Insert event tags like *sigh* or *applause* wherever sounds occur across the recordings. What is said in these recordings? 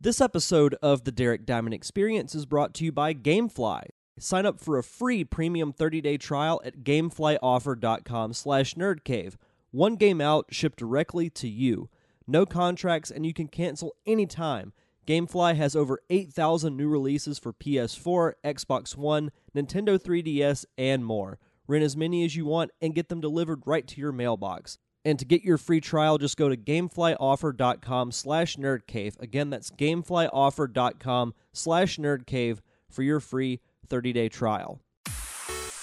This episode of the Derek Diamond Experience is brought to you by Gamefly. Sign up for a free premium 30-day trial at gameflyoffer.com slash nerdcave. One game out, shipped directly to you. No contracts, and you can cancel anytime. Gamefly has over 8,000 new releases for PS4, Xbox One, Nintendo 3DS, and more. Rent as many as you want and get them delivered right to your mailbox. And to get your free trial, just go to gameflyoffer.com slash nerdcave. Again, that's gameflyoffer.com slash nerdcave for your free 30-day trial.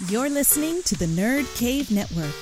You're listening to the Nerd Cave Network.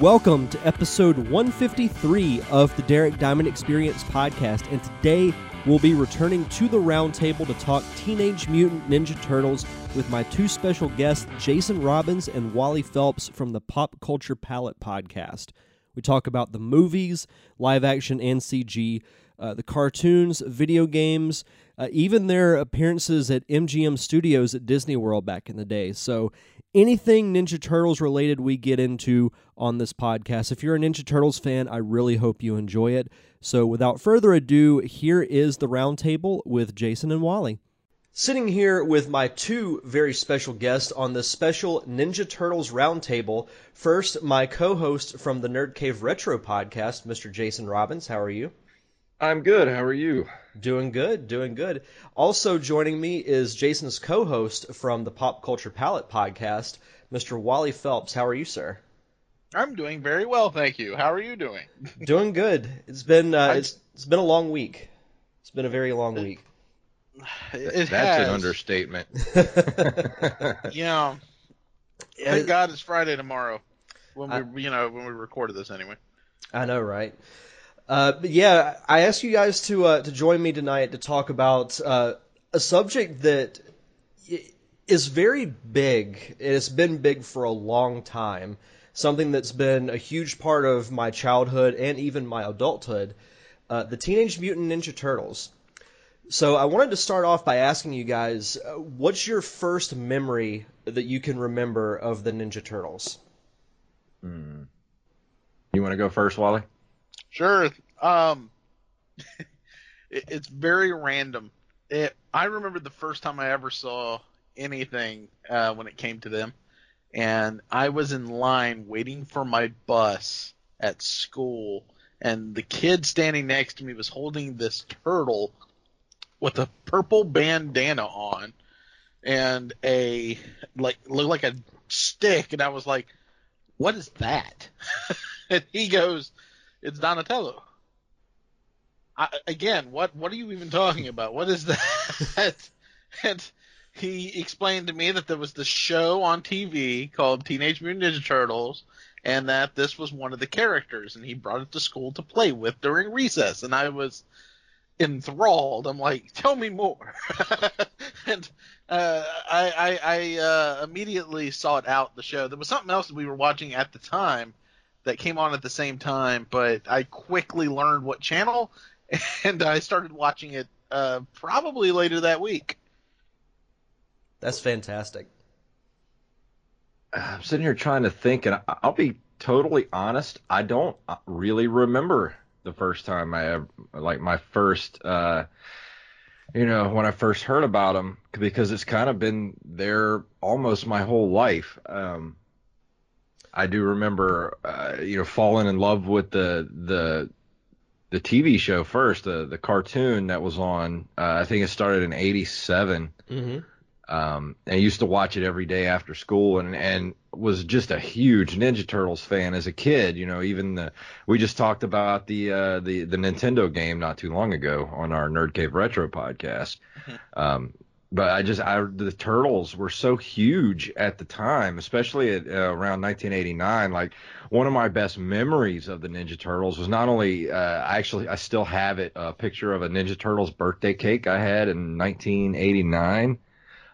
Welcome to episode 153 of the Derek Diamond Experience podcast, and today we'll be returning to the roundtable to talk Teenage Mutant Ninja Turtles with my two special guests, Jason Robbins and Wally Phelps from the Pop Culture Palate podcast. We talk about the movies, live action and CG, uh, the cartoons, video games, uh, even their appearances at MGM Studios at Disney World back in the day. So, anything Ninja Turtles related we get into on this podcast. If you're a Ninja Turtles fan, I really hope you enjoy it. So, without further ado, here is the roundtable with Jason and Wally. Sitting here with my two very special guests on this special Ninja Turtles roundtable. First, my co host from the Nerd Cave Retro podcast, Mr. Jason Robbins. How are you? I'm good. How are you? Doing good, doing good. Also joining me is Jason's co-host from the Pop Culture Palate podcast, Mr. Wally Phelps. How are you, sir? I'm doing very well, thank you. How are you doing? *laughs* doing good. It's been uh, it's it's been a long week. It's been a very long week. *sighs* It That's has. an understatement. *laughs* Yeah. Thank God it's Friday tomorrow. When we, you know, when we recorded this anyway. I know, right? Uh, but yeah, I asked you guys to uh, to join me tonight to talk about uh, a subject that is very big. It's been big for a long time. Something that's been a huge part of my childhood and even my adulthood. Uh, the Teenage Mutant Ninja Turtles. So I wanted to start off by asking you guys, uh, what's your first memory that you can remember of the Ninja Turtles? You want to go first, Wally? Sure. Um, *laughs* it, it's very random. It, I remember the first time I ever saw anything uh, when it came to them, and I was in line waiting for my bus at school, and the kid standing next to me was holding this turtle with a purple bandana on and a like looked like a stick, and I was like, "What is that?" *laughs* and he goes, "It's Donatello." I, again, what what are you even talking about? What is that? *laughs* and he explained to me that there was this show on TV called Teenage Mutant Ninja Turtles, and that this was one of the characters, and he brought it to school to play with during recess, and I was enthralled. I'm like, tell me more. *laughs* and uh, I, I, I uh, immediately sought out the show. There was something else that we were watching at the time that came on at the same time, but I quickly learned what channel, *laughs* and I started watching it uh, probably later that week. That's fantastic. I'm sitting here trying to think, and I- I'll be totally honest. I don't uh, really remember the first time I ever, like my first, uh, you know, when I first heard about them, because it's kind of been there almost my whole life. Um, I do remember, uh, you know, falling in love with the the the TV show first, the the cartoon that was on. Uh, I think it started in '87 Mm-hmm. um, and I used to watch it every day after school and, and was just a huge Ninja Turtles fan as a kid. You know, even the, we just talked about the, uh, the, the Nintendo game not too long ago on our Nerd Cave Retro podcast. Um, but I just, I, the Turtles were so huge at the time, especially at, uh, around 1989. Like one of my best memories of the Ninja Turtles was not only, uh, actually, I still have it, a picture of a Ninja Turtles birthday cake I had in 1989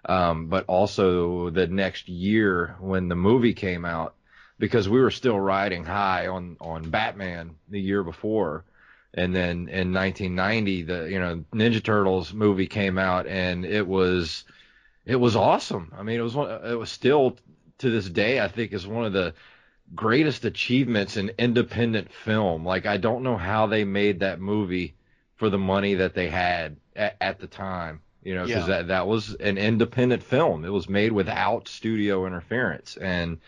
um, but also the next year when the movie came out, because we were still riding high on on Batman the year before, and then in 1990 the you know Ninja Turtles movie came out and it was it was awesome. I mean it was one, it was still to this day I think is one of the greatest achievements in independent film. Like I don't know how they made that movie for the money that they had at, at the time. You know, because Yeah. that that was an independent film. It was made without studio interference, and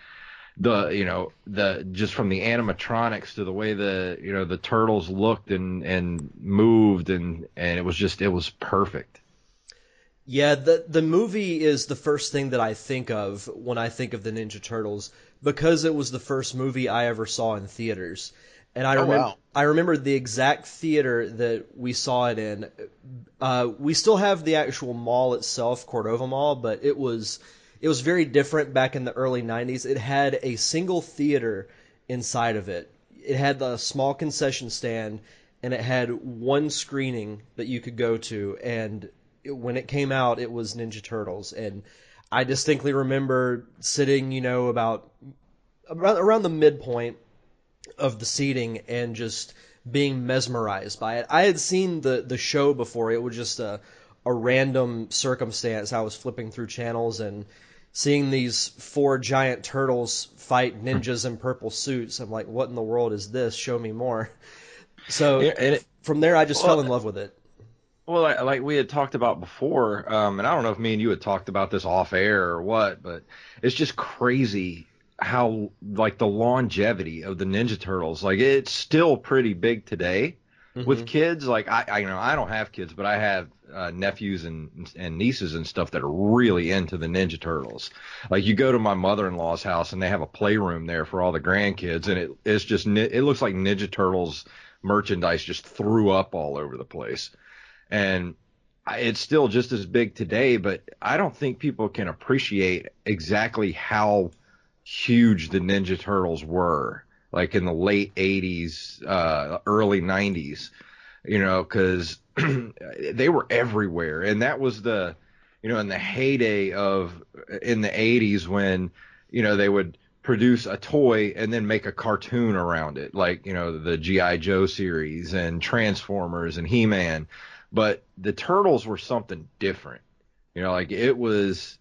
the you know the just from the animatronics to the way the you know the turtles looked and and moved and and it was just it was perfect. Yeah, the the movie is the first thing that I think of when I think of the Ninja Turtles because it was the first movie I ever saw in theaters. And I Oh, remember wow. I remember the exact theater that we saw it in. Uh, we still have the actual mall itself, Cordova Mall, but it was it was very different back in the early 90s. It had a single theater inside of it. It had a small concession stand and it had one screening that you could go to and it, when it came out it was Ninja Turtles and I distinctly remember sitting, you know, about around, around the midpoint of the seating and just being mesmerized by it. I had seen the the show before. It was just a a random circumstance. I was flipping through channels and seeing these four giant turtles fight ninjas in purple suits. I'm like, what in the world is this? Show me more. *laughs* So and it- from there, I just Well, fell in love with it. Well, like, we had talked about before, um, and I don't know if me and you had talked about this off air or what, but it's just crazy how like the longevity of the Ninja Turtles. Like it's still pretty big today with kids. Like I, I, you know, I don't have kids, but I have uh, nephews and and nieces and stuff that are really into the Ninja Turtles. Like you go to my mother-in-law's house and they have a playroom there for all the grandkids, and it it's just it looks like Ninja Turtles merchandise just threw up all over the place and it's still just as big today, but I don't think people can appreciate exactly how huge the Ninja Turtles were, like in the late 80s, uh, early 90s, you know, because *clears throat* they were everywhere. And that was the, you know, in the heyday of, in the 80s when, you know, they would produce a toy and then make a cartoon around it, like, you know, the G.I. Joe series and Transformers and He Man but the turtles were something different you know like it was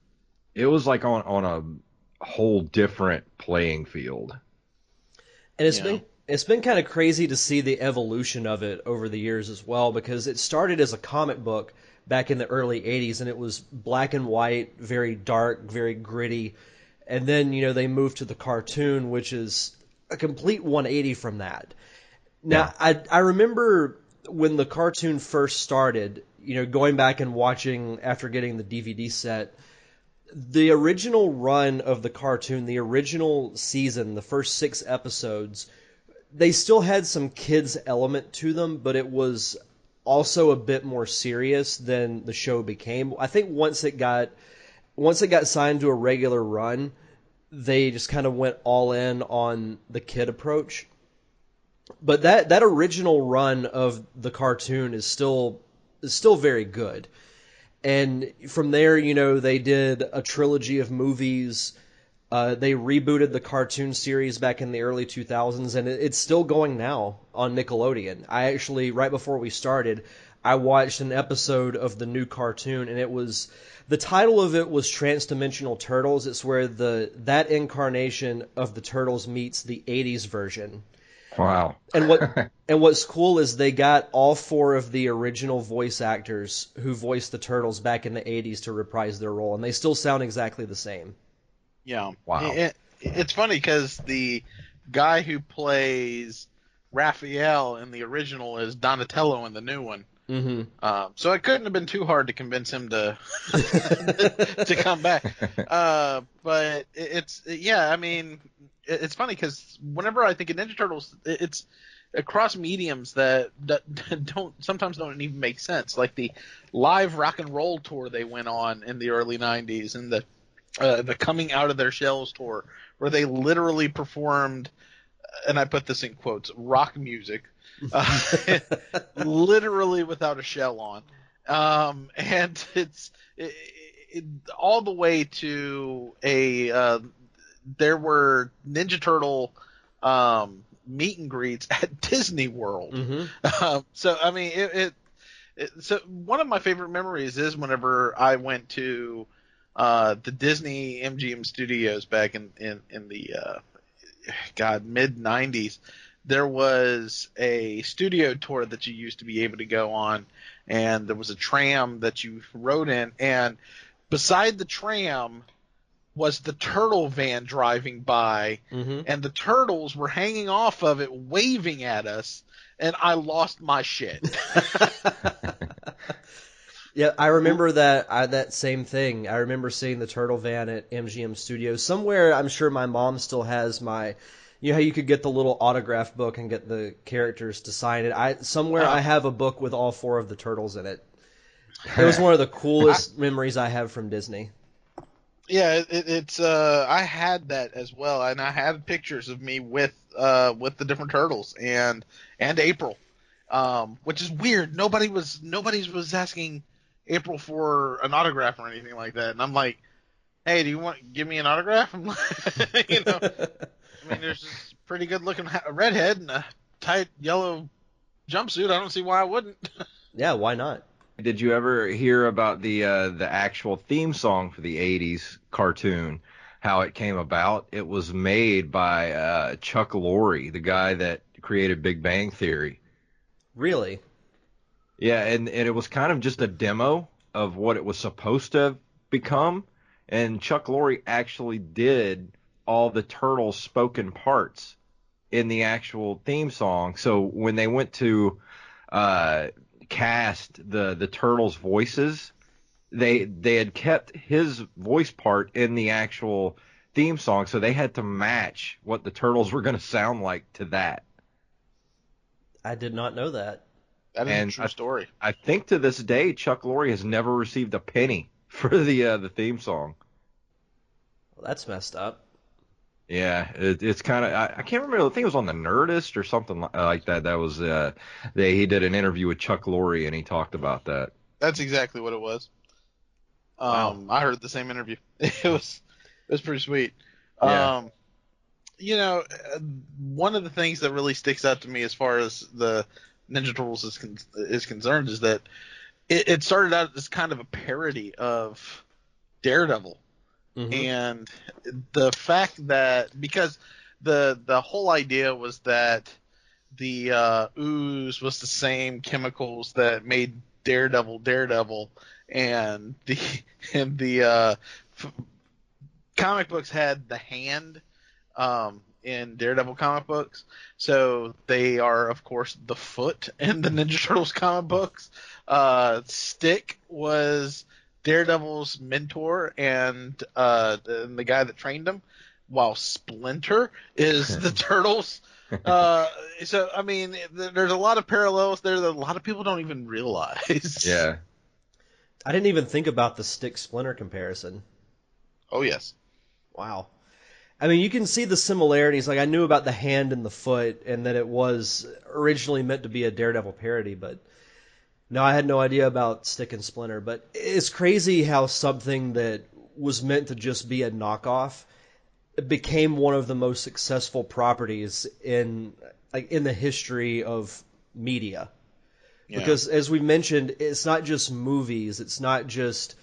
it was like on on a whole different playing field And it's Yeah. been it's been kind of crazy to see the evolution of it over the years as well because it started as a comic book back in the early 80s and it was black and white, very dark, very gritty. And then, you know, they moved to the cartoon which is a complete 180 from that. Now, I I remember when the cartoon first started, you know, going back and watching after getting the DVD set, the original run of the cartoon, the original season, the first six episodes, they still had some kids element to them, but it was also a bit more serious than the show became. I think once it got once it got signed to a regular run, they just kind of went all in on the kid approach. But that that original run of the cartoon is still is still very good. And from there, you know, they did a trilogy of movies. Uh, they rebooted the cartoon series back in the early 2000s, and it, it's still going now on Nickelodeon. I actually, right before we started, I watched an episode of the new cartoon, and it was the title of it was Transdimensional Turtles. It's where the that incarnation of the turtles meets the 80s version. wow And what *laughs* and what's cool is they got all four of the original voice actors who voiced the turtles back in the 80s to reprise their role, and they still sound exactly the same. Yeah. Wow. It, it's funny because the guy who plays Raphael in the original is Donatello in the new one. Mm-hmm. Um, so it couldn't have been too hard to convince him to *laughs* to come back. *laughs* Uh, but it- it's yeah, I mean, it- it's funny because whenever I think of Ninja Turtles, it- it's across mediums that, that don't sometimes don't even make sense. Like the live rock and roll tour they went on in the early '90s, and the uh, the coming out of their shells tour, where they literally performed, and I put this in quotes, rock music, uh, *laughs* literally without a shell on, um, and *laughs* it's it, it, all the way to a uh, there were Ninja Turtle um, meet and greets at *laughs* Disney World. Mm-hmm. Um, so I mean, it, it, it. So one of my favorite memories is whenever I went to uh, the Disney MGM Studios back in in in the uh, God mid '90s. There was a studio tour that you used to be able to go on, and there was a tram that you rode in, and beside the tram was the turtle van driving by, Mm-hmm. and the turtles were hanging off of it, waving at us, and I lost my shit. *laughs* Yeah, I remember that I, that same thing. I remember seeing the turtle van at MGM Studios. Somewhere, I'm sure my mom still has my. You know how you could get the little autograph book and get the characters to sign it. I somewhere I have a book with all four of the turtles in it. It was one of the *laughs* coolest memories I have from Disney. yeah, it, it's uh, I had that as well, and I have pictures of me with uh with the different turtles and and April, um, which is weird. Nobody was nobody was asking April for an autograph or anything like that, and I'm like, hey, do you want give me an autograph? *laughs* I'm like, you know. I mean, there's this pretty good looking ha- redhead in a tight yellow jumpsuit. I don't see why I wouldn't. *laughs* yeah, why not? Did you ever hear about the uh, the actual theme song for the '80s cartoon? How it came about? It was made by uh, Chuck Lorre, the guy that created Big Bang Theory. Really? Yeah, and, and it was kind of just a demo of what it was supposed to become. And Chuck Lorre actually did all the turtles' spoken parts in the actual theme song. So when they went to uh, cast the the turtles' voices, they they had kept his voice part in the actual theme song, so they had to match what the turtles were going to sound like to that. I did not know that. That is And a true I- story. I think to this day, Chuck Lorre has never received a penny *laughs* for the uh, the theme song. Well, that's messed up. Yeah, it, it's kind of I, I can't remember. I think it was on the Nerdist or something like that. That was uh, they he did an interview with Chuck Lorre and he talked about that. That's exactly what it was. Um, I heard the same interview. *laughs* It was it was pretty sweet. Yeah. Um, you know, uh, one of the things that really sticks out to me as far as the Ninja Turtles is con- is concerned is that it, it started out as kind of a parody of Daredevil, Mhm. and the fact that because the the whole idea was that the uh, ooze was the same chemicals that made Daredevil Daredevil, and the *laughs* and the uh, f- comic books had the hand um, in Daredevil comic books, so they are of course the foot *laughs* in the Ninja Turtles comic books. Uh, Stick was Daredevil's mentor and uh, and the guy that trained him, while Splinter is the *laughs* Turtles. *laughs* Uh, so I mean, there's a lot of parallels there that a lot of people don't even realize. Yeah, I didn't even think about the stick splinter comparison. Oh yes. Wow. I mean, you can see the similarities. Like I knew about the hand and the foot, and that it was originally meant to be a Daredevil parody, but no, I had no idea about Stick and Splinter. But it's crazy how something that was meant to just be a knockoff became one of the most successful properties in like in the history of media. Yeah. Because as we mentioned, it's not just movies, it's not just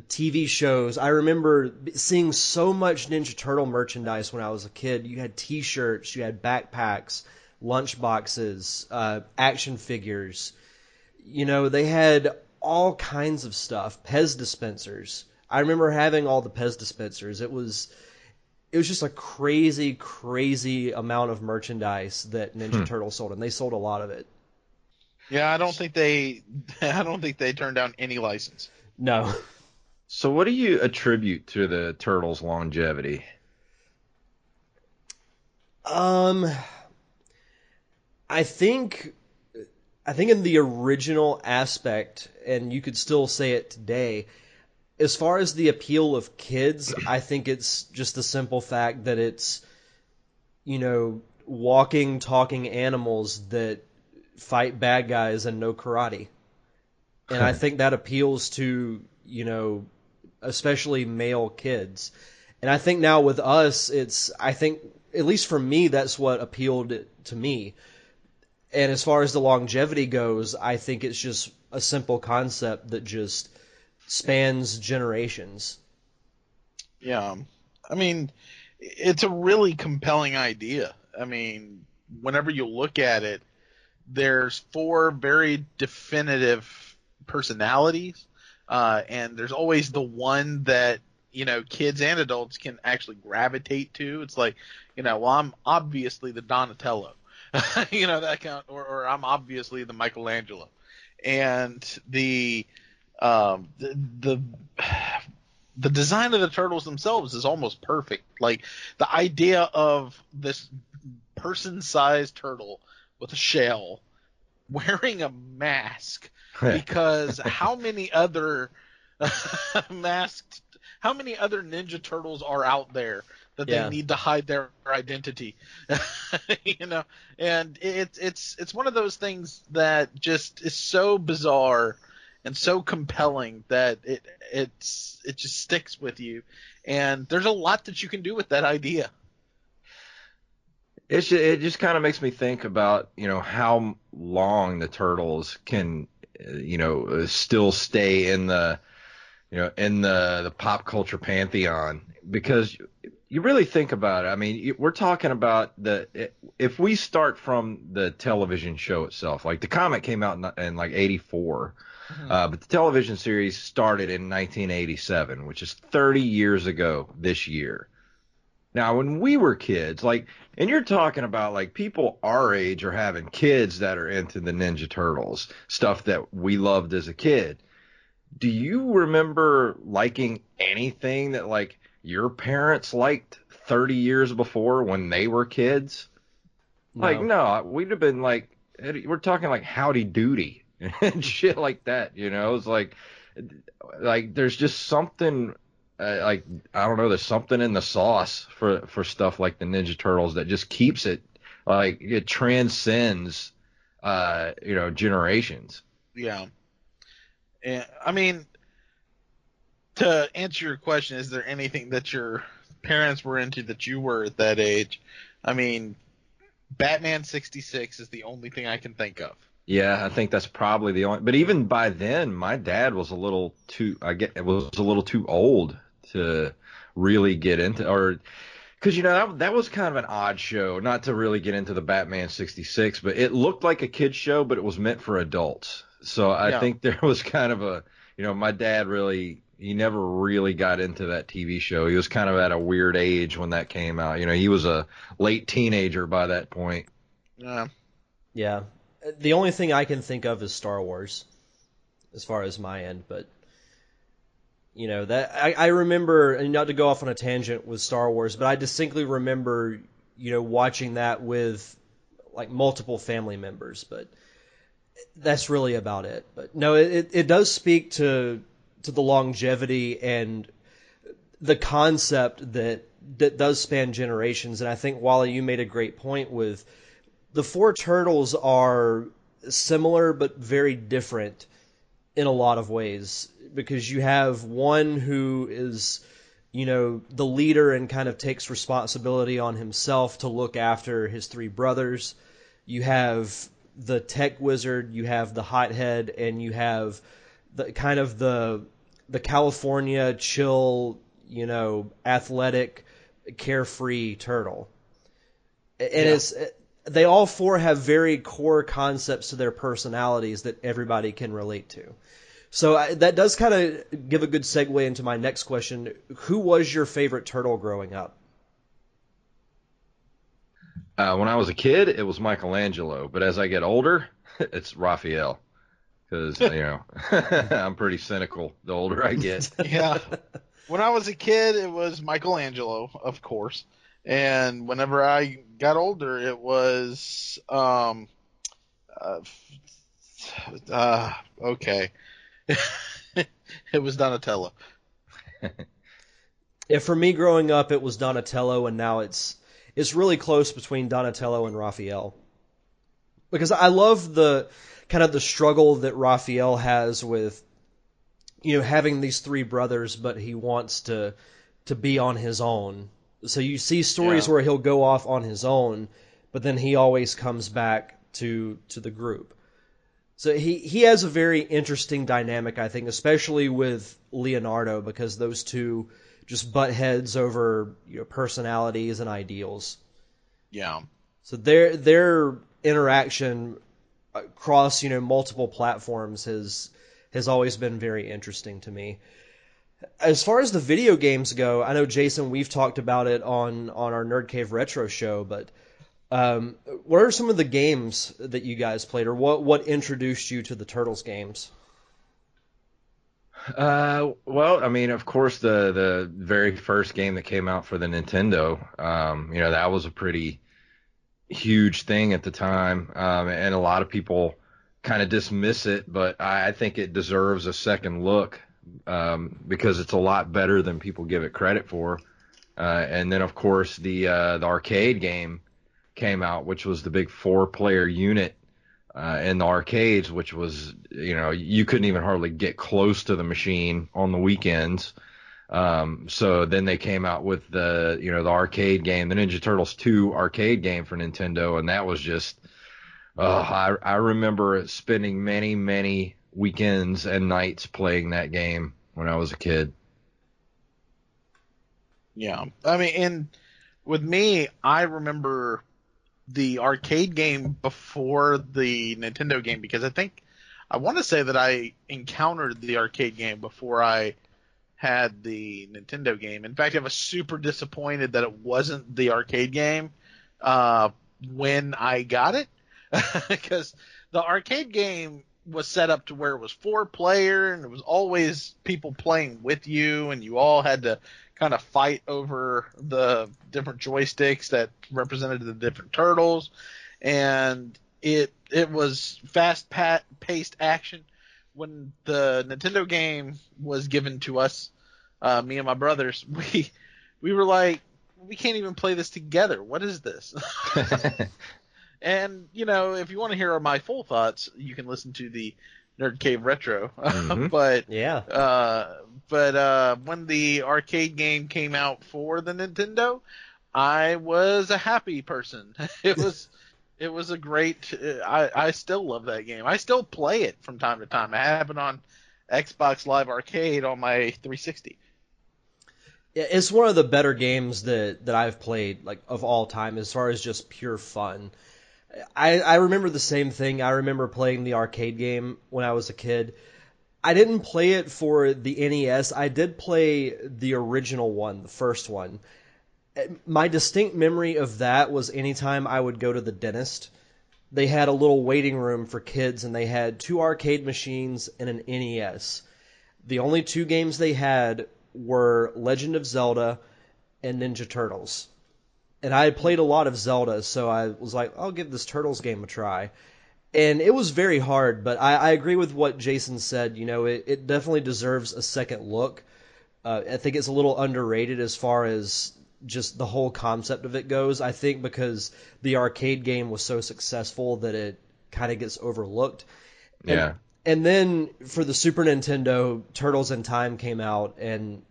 TV shows. I remember seeing so much Ninja Turtle merchandise when I was a kid. You had T-shirts, you had backpacks, lunch boxes, uh, action figures. You know, they had all kinds of stuff. Pez dispensers. I remember having all the Pez dispensers. It was it was just a crazy, crazy amount of merchandise that Ninja Turtle sold, and they sold a lot of it. Yeah, I don't think they *laughs* I don't think they turned down any license. No. So what do you attribute to the turtles' longevity? Um, I think, I think in the original aspect, and you could still say it today. As far as the appeal of kids, I think it's just the simple fact that it's, you know, walking, talking animals that fight bad guys and know karate. And I *laughs* think that appeals to, you know, especially male kids. And I think now with us, it's I think at least for me, that's what appealed to me. And as far as the longevity goes, I think it's just a simple concept that just spans generations. Yeah. I mean, it's a really compelling idea. I mean, whenever you look at it, there's four very definitive personalities, uh, and there's always the one that you know kids and adults can actually gravitate to. It's like, you know, well, I'm obviously the Donatello, *laughs* you know that kind, or, or I'm obviously the Michelangelo, and the um, the, the *sighs* the design of the turtles themselves is almost perfect. Like the idea of this person-sized turtle with a shell *laughs* wearing a mask because *laughs* how many other *laughs* masked how many other ninja turtles are out there that Yeah. they need to hide their identity? *laughs* You know? And it's it's it's one of those things that just is so bizarre and so compelling that it it's it just sticks with you. And there's a lot that you can do with that idea. It's ju- it just kind of makes me think about you know how long the turtles can you know uh, still stay in the you know in the the pop culture pantheon because you really think about it. I mean, we're talking about the if we start from the television show itself, like the comic came out in, in like '84. Uh, but the television series started in 1987, which is 30 years ago this year. Now, when we were kids, like, and you're talking about like people our age are having kids that are into the Ninja Turtles, stuff that we loved as a kid. Do you remember liking anything that like your parents liked 30 years before when they were kids? Like, no, we'd have been like, we're talking like Howdy Doody *laughs* and shit like that, you know? It's like, like there's just something, uh, like I don't know, there's something in the sauce for for stuff like the Ninja Turtles that just keeps it, like it transcends, uh, you know, generations. Yeah. And I mean, to answer your question, is there anything that your parents were into that you were at that age? I mean, Batman 66 is the only thing I can think of. Yeah, I think that's probably the only. But even by then, my dad was a little too. I get was a little too old to really get into, or because you know that that was kind of an odd show. Not to really get into the Batman '66, but it looked like a kids show, but it was meant for adults. So I Yeah. think there was kind of a, you know, my dad really. He never really got into that TV show. He was kind of at a weird age when that came out. You know, he was a late teenager by that point. Yeah. Yeah. The only thing I can think of is Star Wars, as far as my end, but you know that I, I remember, not to go off on a tangent with Star Wars, but I distinctly remember, you know, watching that with like multiple family members, but that's really about it. But no, it, it, it does speak to to the longevity and the concept that that does span generations. And I think Wally, you made a great point with the four turtles are similar but very different in a lot of ways because you have one who is you know the leader and kind of takes responsibility on himself to look after his three brothers you have the tech wizard you have the hothead and you have the kind of the the California chill you know athletic carefree turtle and Yeah. it's they all four have very core concepts to their personalities that everybody can relate to. So I, that does kind of give a good segue into my next question. Who was your favorite turtle growing up? Uh, when I was a kid, it was Michelangelo, but as I get older, *laughs* it's Raphael. Because you know, *laughs* I'm pretty cynical the older I get. *laughs* Yeah. when I was a kid, it was Michelangelo, of course. And whenever I got older, it was um uh, uh okay. *laughs* it was Donatello. *laughs* Yeah, for me growing up, it was Donatello, and now it's it's really close between Donatello and Raphael. Because I love the kind of the struggle that Raphael has with you know having these three brothers, but he wants to to be on his own So you see stories Yeah. where he'll go off on his own, but then he always comes back to to the group. So he he has a very interesting dynamic, I think, especially with Leonardo because those two just butt heads over you know, personalities and ideals. Yeah. So their their interaction across you know multiple platforms has has always been very interesting to me. As far as the video games go, I know Jason, we've talked about it on on our Nerd Cave Retro show, but um, what are some of the games that you guys played, or what what introduced you to the Turtles games? Uh, well, I mean, of course, the the very first game that came out for the Nintendo, um, you know, that was a pretty huge thing at the time, um, and a lot of people kind of dismiss it, but I, I think it deserves a second look um, because it's a lot better than people give it credit for. Uh, and then, of course, the uh, the arcade game came out, which was the big four player unit uh, in the arcades, which was you know you couldn't even hardly get close to the machine on the weekends. Um, so then they came out with the you know the arcade game, the Ninja Turtles 2 arcade game for Nintendo, and that was just uh, I I remember spending many many weekends and nights playing that game when I was a kid. Yeah. I mean, and with me, I remember the arcade game before the Nintendo game because I think I want to say that I encountered the arcade game before I had the Nintendo game. In fact, I was super disappointed that it wasn't the arcade game uh, when I got it *laughs* because the arcade game was set up to where it was four player and it was always people playing with you and you all had to kind of fight over the different joysticks that represented the different turtles. And it it was fast pat paced action when the Nintendo game was given to us uh, me and my brothers. *laughs* We we were like we can't even play this together. What is this? *laughs* *laughs* And you know if you want to hear my full thoughts you can listen to the Nerd Cave Retro *laughs* Mhm. but Yeah, uh, but uh, when the arcade game came out for the Nintendo, I was a happy person. *laughs* it *laughs* was it was a great. uh, I I still love that game. I still play it from time to time. I have it on Xbox Live Arcade on my 360. Yeah, it's one of the better games that that I've played like of all time as far as just pure fun. I I remember the same thing. I remember playing the arcade game when I was a kid. I didn't play it for the NES. I did play the original one, the first one. My distinct memory of that was anytime I would go to the dentist, they had a little waiting room for kids and they had two arcade machines and an NES. The only two games they had were Legend of Zelda and Ninja Turtles. And I had played a lot of Zelda, so I was like, I'll give this Turtles game a try. And it was very hard, but I, I agree with what Jason said. You know, it, it definitely deserves a second look. Uh, I think it's a little underrated as far as just the whole concept of it goes. I think because the arcade game was so successful that it kind of gets overlooked. And- yeah. and then for the Super Nintendo, Turtles in Time came out, and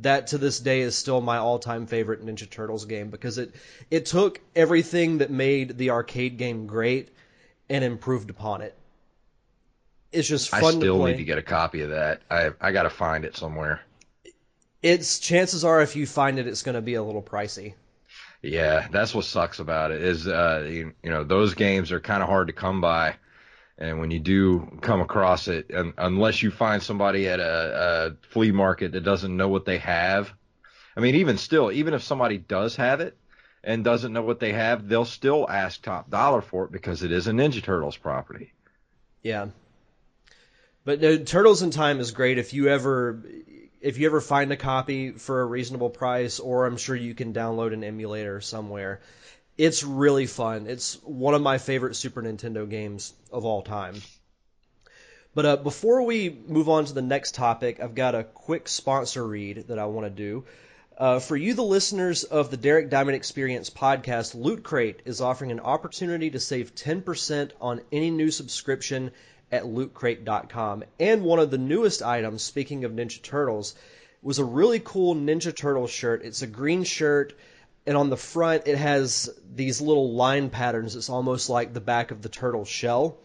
that to this day is still my all-time favorite Ninja Turtles game because it it took everything that made the arcade game great and improved upon it. It's just fun. I still to need to get a copy of that. I I got to find it somewhere. It's chances are if you find it, it's going to be a little pricey. Yeah, that's what sucks about it is uh you, you know those games are kind of hard to come by, and when you do come across it, un unless you find somebody at a, a flea market that doesn't know what they have, I mean even still, even if somebody does have it and doesn't know what they have, they'll still ask top dollar for it because it is a Ninja Turtles property. Yeah. But no, Turtles in Time is great if you ever if you ever find a copy for a reasonable price, or I'm sure you can download an emulator somewhere. It's really fun. It's one of my favorite Super Nintendo games of all time. But uh, before we move on to the next topic, I've got a quick sponsor read that I want to do. Uh, for you, the listeners of the Derek Diamond Experience podcast, Loot Crate is offering an opportunity to save 10% on any new subscription at lootcrate.com. And one of the newest items, speaking of Ninja Turtles, was a really cool Ninja Turtle shirt. It's a green shirt and on the front it has these little line patterns. It's almost like the back of the turtle shell.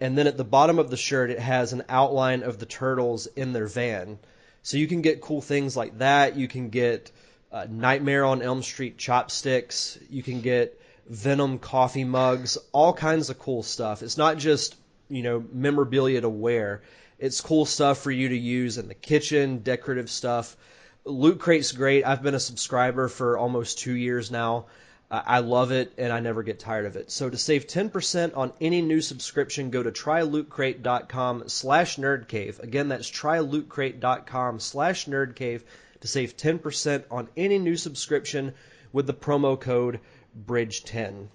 And then at the bottom of the shirt, it has an outline of the turtles in their van. So you can get cool things like that. You can get uh, Nightmare on Elm Street chopsticks. You can get Venom coffee mugs, all kinds of cool stuff. It's not just, you know, memorabilia to wear. It's cool stuff for you to use in the kitchen, decorative stuff. Loot Crate's great. I've been a subscriber for almost two years now. I love it and I never get tired of it. So to save 10% on any new subscription, go to trylootcrate.com slash nerdcave. Again, that's trylootcrate.com slash nerdcave to save 10% on any new subscription with the promo code BRIDGE10.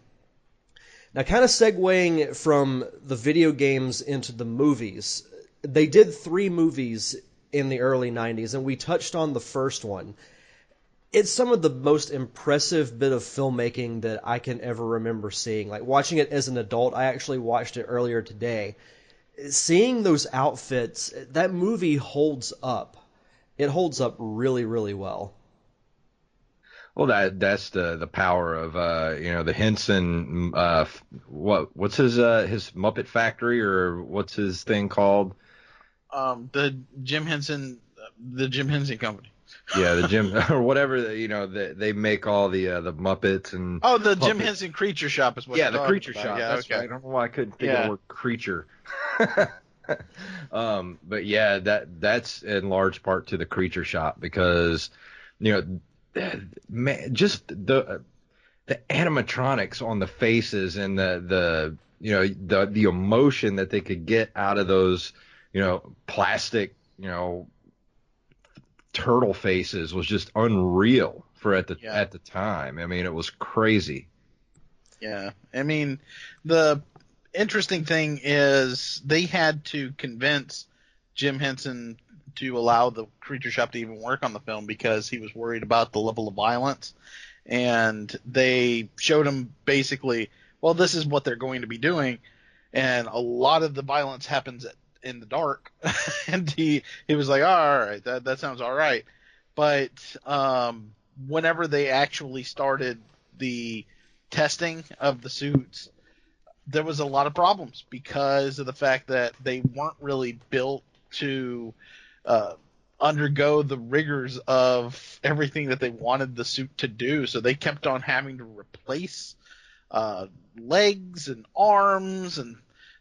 Now, kind of segueing from the video games into the movies, they did three movies in the early 90s, and we touched on the first one it's some of the most impressive bit of filmmaking that I can ever remember seeing. Like watching it as an adult, I actually watched it earlier today. Seeing those outfits, that movie holds up. It holds up really, really well. Well, that that's the the power of uh you know the Henson uh what what's his uh his Muppet Factory or what's his thing called? Um, the Jim Henson, the Jim Henson Company yeah, the Jim *laughs* or whatever you know they, they make all the uh, the Muppets and oh the Jim Henson Creature Shop is what yeah the Creature about. Shop yeah, that's okay. right. I don't know why I couldn't think yeah. of the word creature. *laughs* um, but yeah, that that's in large part to the Creature Shop because you know man, just the the animatronics on the faces and the the you know the the emotion that they could get out of those you know plastic you know turtle faces was just unreal for at the yeah. at the time. I mean, it was crazy. Yeah, I mean, the interesting thing is they had to convince Jim Henson to allow the Creature Shop to even work on the film because he was worried about the level of violence, and they showed him basically, well, this is what they're going to be doing, and a lot of the violence happens at in the dark, *laughs* and he he was like, oh, all right, that that sounds all right. But um, whenever they actually started the testing of the suits, there was a lot of problems because of the fact that they weren't really built to uh, undergo the rigors of everything that they wanted the suit to do. So they kept on having to replace uh, legs and arms and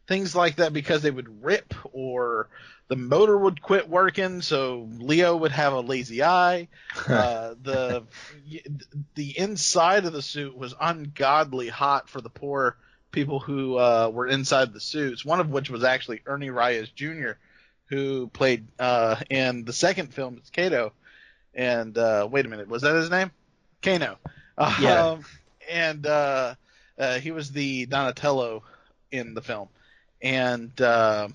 things like that because they would rip or the motor would quit working, so Leo would have a lazy eye. *laughs* Uh, the the inside of the suit was ungodly hot for the poor people who uh, were inside the suits. One of which was actually Ernie Reyes Jr., who played uh, in the second film as Kato. And uh, wait a minute, was that his name? Kano. Yeah. Um, and uh, uh, he was the Donatello in the film and uh,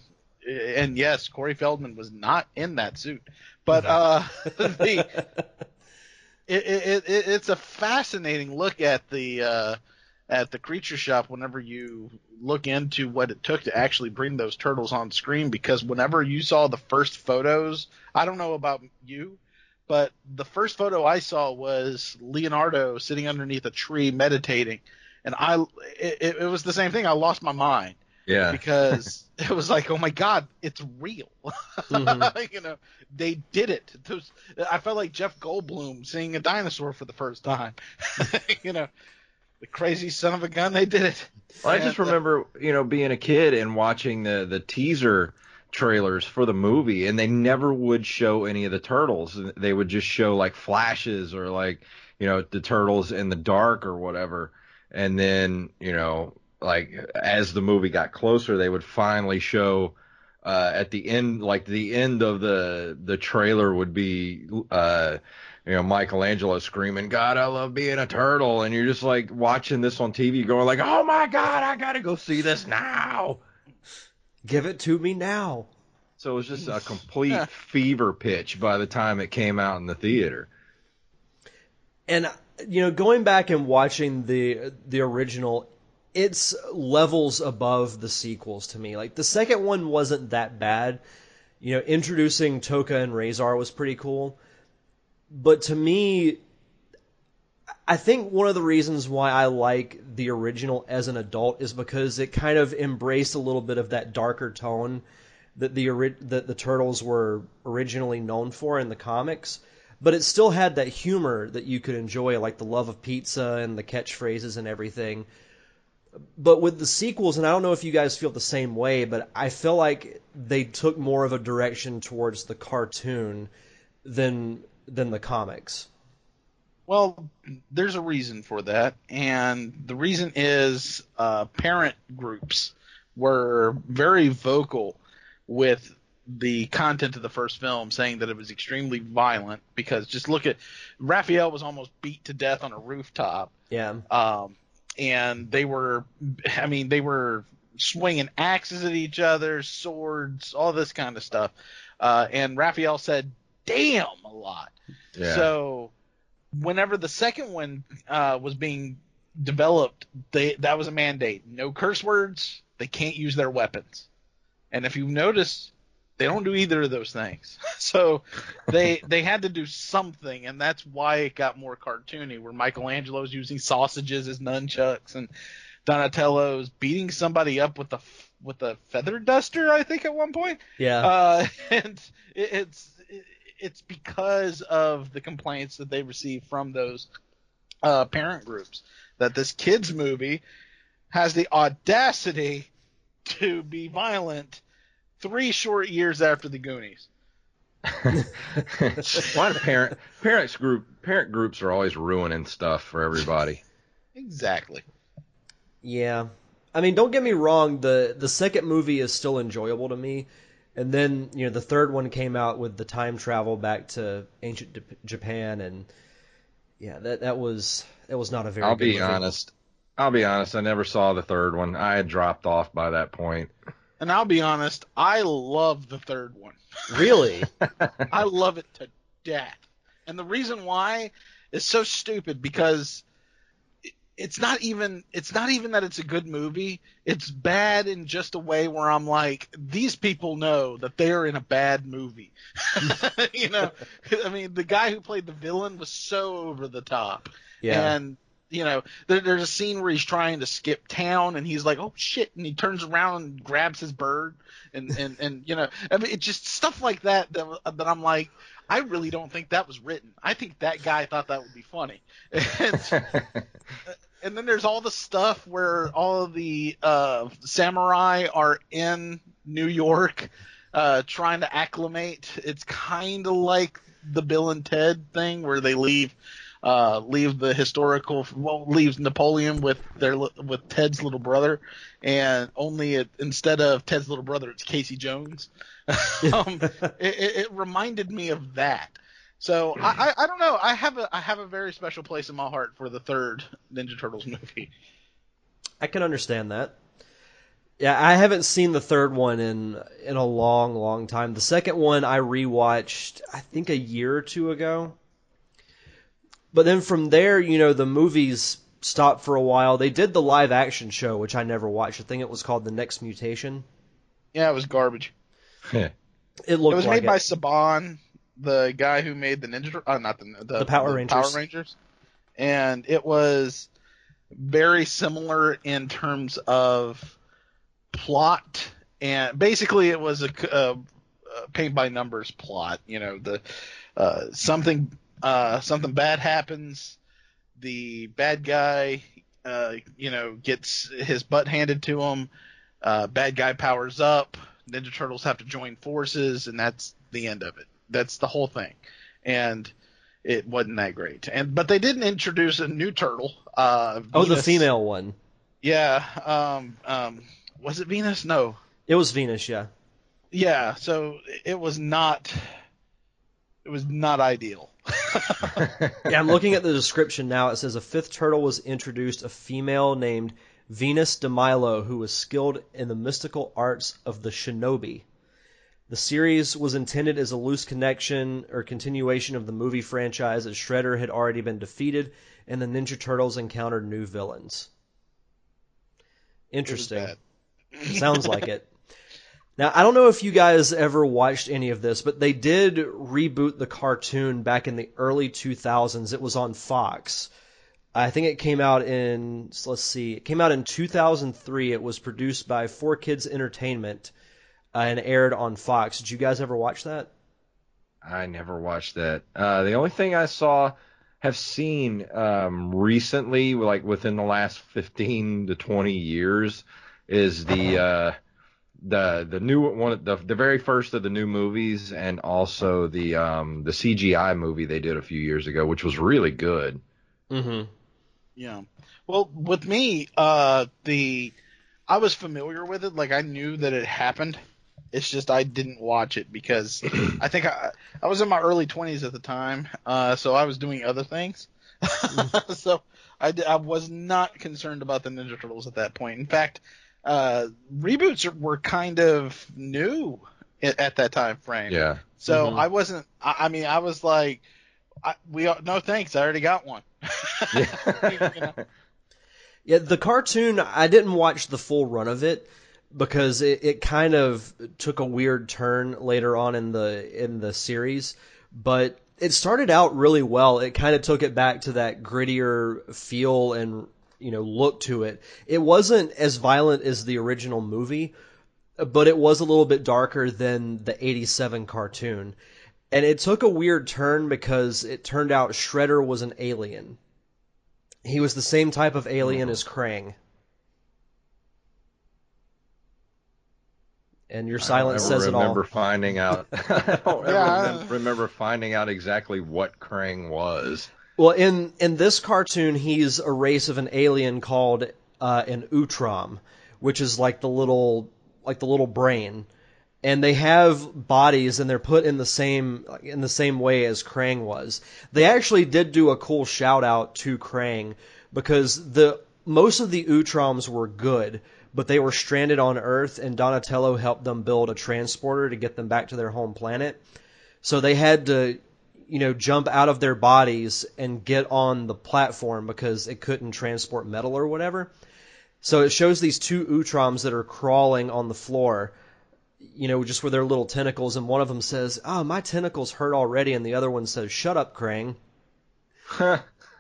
and yes, Corey Feldman was not in that suit, but uh, *laughs* the *laughs* it, it, it, it's a fascinating look at the uh, at the creature shop whenever you look into what it took to actually bring those turtles on screen because whenever you saw the first photos i don't know about you but the first photo i saw was leonardo sitting underneath a tree meditating. And i it, it was the same thing. I lost my mind yeah. Because *laughs* it was like, oh my god, it's real. Mm-hmm. *laughs* you know, they did it. Those, I felt like Jeff Goldblum seeing a dinosaur for the first time. *laughs* you know, the crazy son of a gun, they did it. Well, I just uh, remember, you know, being a kid and watching the the teaser trailers for the movie and they never would show any of the turtles they would just show like flashes or like you know the turtles in the dark or whatever and then you know like as the movie got closer, they would finally show uh, at the end, like the end of the the trailer would be, uh, you know, Michelangelo screaming, "God, I love being a turtle," and you're just like watching this on TV, going like, "Oh my God, I gotta go see this now." Give it to me now. So it was just a *laughs* complete fever pitch by the time it came out in the theater. And you know, going back and watching the the original, it's levels above the sequels to me. Like the second one wasn't that bad. You know, introducing Tokka and Rahzar was pretty cool. But to me, I think one of the reasons why I like the original as an adult is because it kind of embraced a little bit of that darker tone that the that the turtles were originally known for in the comics, but it still had that humor that you could enjoy, like the love of pizza and the catchphrases and everything. But with the sequels, and I don't know if you guys feel the same way, but I feel like they took more of a direction towards the cartoon than than the comics. Well, there's a reason for that, and the reason is uh, parent groups were very vocal with the content of the first film, saying that it was extremely violent. Because just look at Raphael was almost beat to death on a rooftop, Yeah. um, and they were, I mean, they were swinging axes at each other, swords, all this kind of stuff. Uh, and Raphael said, "Damn" a lot. Yeah. So whenever the second one uh, was being developed, they that was a mandate. No curse words. They can't use their weapons. And if you notice, they don't do either of those things. *laughs* so they they had to do something, and that's why it got more cartoony. Where Michelangelo's using sausages as nunchucks, and Donatello's beating somebody up with a with a feather duster, I think, at one point. Yeah. Uh, *laughs* and it, it's it's because of the complaints that they received from those uh, parent groups that this kids movie has the audacity to be violent three short years after the Goonies. *laughs* Why do parent parents group parent groups are always ruining stuff for everybody. *laughs* Exactly. Yeah. I mean, don't get me wrong, the the second movie is still enjoyable to me. And then, you know, the third one came out with the time travel back to ancient J- Japan and yeah, that that was that was not a very I'll good be movie. honest. I'll be honest. I never saw the third one. I had dropped off by that point. And I'll be honest, I love the third one. Really? *laughs* I love it to death. And the reason why is so stupid because it's not even it's not even that it's a good movie. It's bad in just a way where I'm like these people know that they're in a bad movie. *laughs* you know, I mean the guy who played the villain was so over the top. Yeah. And you know, there, there's a scene where he's trying to skip town, and he's like, "Oh shit!" and he turns around and grabs his bird, and and and you know, I mean, it's just stuff like that that that I'm like, I really don't think that was written. I think that guy thought that would be funny. *laughs* And, *laughs* and then there's all the stuff where all of the uh, samurai are in New York, uh, trying to acclimate. It's kind of like the Bill and Ted thing where they leave uh, leave the historical well leaves Napoleon with their with Ted's little brother, and only it, instead of Ted's little brother, it's Casey Jones. *laughs* um, it, it, it reminded me of that. So I, I, I don't know. I have a I have a very special place in my heart for the third Ninja Turtles movie. I can understand that. Yeah, I haven't seen the third one in in a long, long time. The second one I rewatched, I think a year or two ago. But then from there, you know, the movies stopped for a while. They did the live action show, which I never watched. I think it was called The Next Mutation. Yeah, it was garbage. It looked. It was like made by. Saban, the guy who made the Ninja Tur- uh, not the the, The Power Rangers. Power Rangers, and it was very similar in terms of plot and basically it was a, uh, uh, paint by numbers plot. You know, the uh, something uh, something bad happens, the bad guy, uh, you know, gets his butt handed to him. Uh, bad guy powers up. Ninja Turtles have to join forces, and that's the end of it. That's the whole thing, and it wasn't that great. And but they didn't introduce a new turtle. Uh, Oh, the female one. Yeah. Um. Um. Was it Venus? No. It was Venus, yeah. Yeah. So it was not. It was not ideal. *laughs* Yeah, I'm looking at the description now. It says a fifth turtle was introduced, a female named Venus de Milo, who was skilled in the mystical arts of the shinobi. The series was intended as a loose connection or continuation of the movie franchise as Shredder had already been defeated and the Ninja Turtles encountered new villains. Interesting. Sounds like it. Now, I don't know if you guys ever watched any of this, but they did reboot the cartoon back in the early 2000s. It was on Fox. I think it came out in let's see, it came out in 2003. It was produced by Four Kids Entertainment uh, and aired on Fox. Did you guys ever watch that? I never watched that. Uh, the only thing I saw, have seen um, recently, like within the last 15 to 20 years, is the uh, the the new one, the the very first of the new movies, and also the um, the CGI movie they did a few years ago, which was really good. Mm-hmm. Yeah. Well, with me, uh, the I was familiar with it. Like I knew that it happened. It's just I didn't watch it because *clears throat* I think I I was in my early 20s at the time, uh, so I was doing other things. *laughs* so I, I was not concerned about the Ninja Turtles at that point. In fact, uh, reboots were kind of new at, at that time frame. Yeah. So Mhm. I wasn't. I, I mean, I was like, I, we are- no thanks. I already got one. You *laughs* know? Yeah, the cartoon I didn't watch the full run of it because it, it kind of took a weird turn later on in the in the series, but it started out really well. It kind of took it back to that grittier feel and you know look to it. It wasn't as violent as the original movie, but it was a little bit darker than the 87 cartoon. And it took a weird turn because it turned out Shredder was an alien. He was the same type of alien uh-huh. as Krang. And your silence says it ever all. remember finding out. *laughs* I don't Yeah. remem- remember finding out exactly what Krang was. Well, in in this cartoon, he's a race of an alien called uh, an Utrom, which is like the little like the little brain, and they have bodies and they're put in the same in the same way as Krang was. They actually did do a cool shout out to Krang because the most of the Utroms were good, but they were stranded on Earth, and Donatello helped them build a transporter to get them back to their home planet. So they had to you know, jump out of their bodies and get on the platform because it couldn't transport metal or whatever. So it shows these two Utroms that are crawling on the floor, you know, just with their little tentacles, and one of them says, "Oh, my tentacles hurt already," and the other one says, "Shut up, Krang."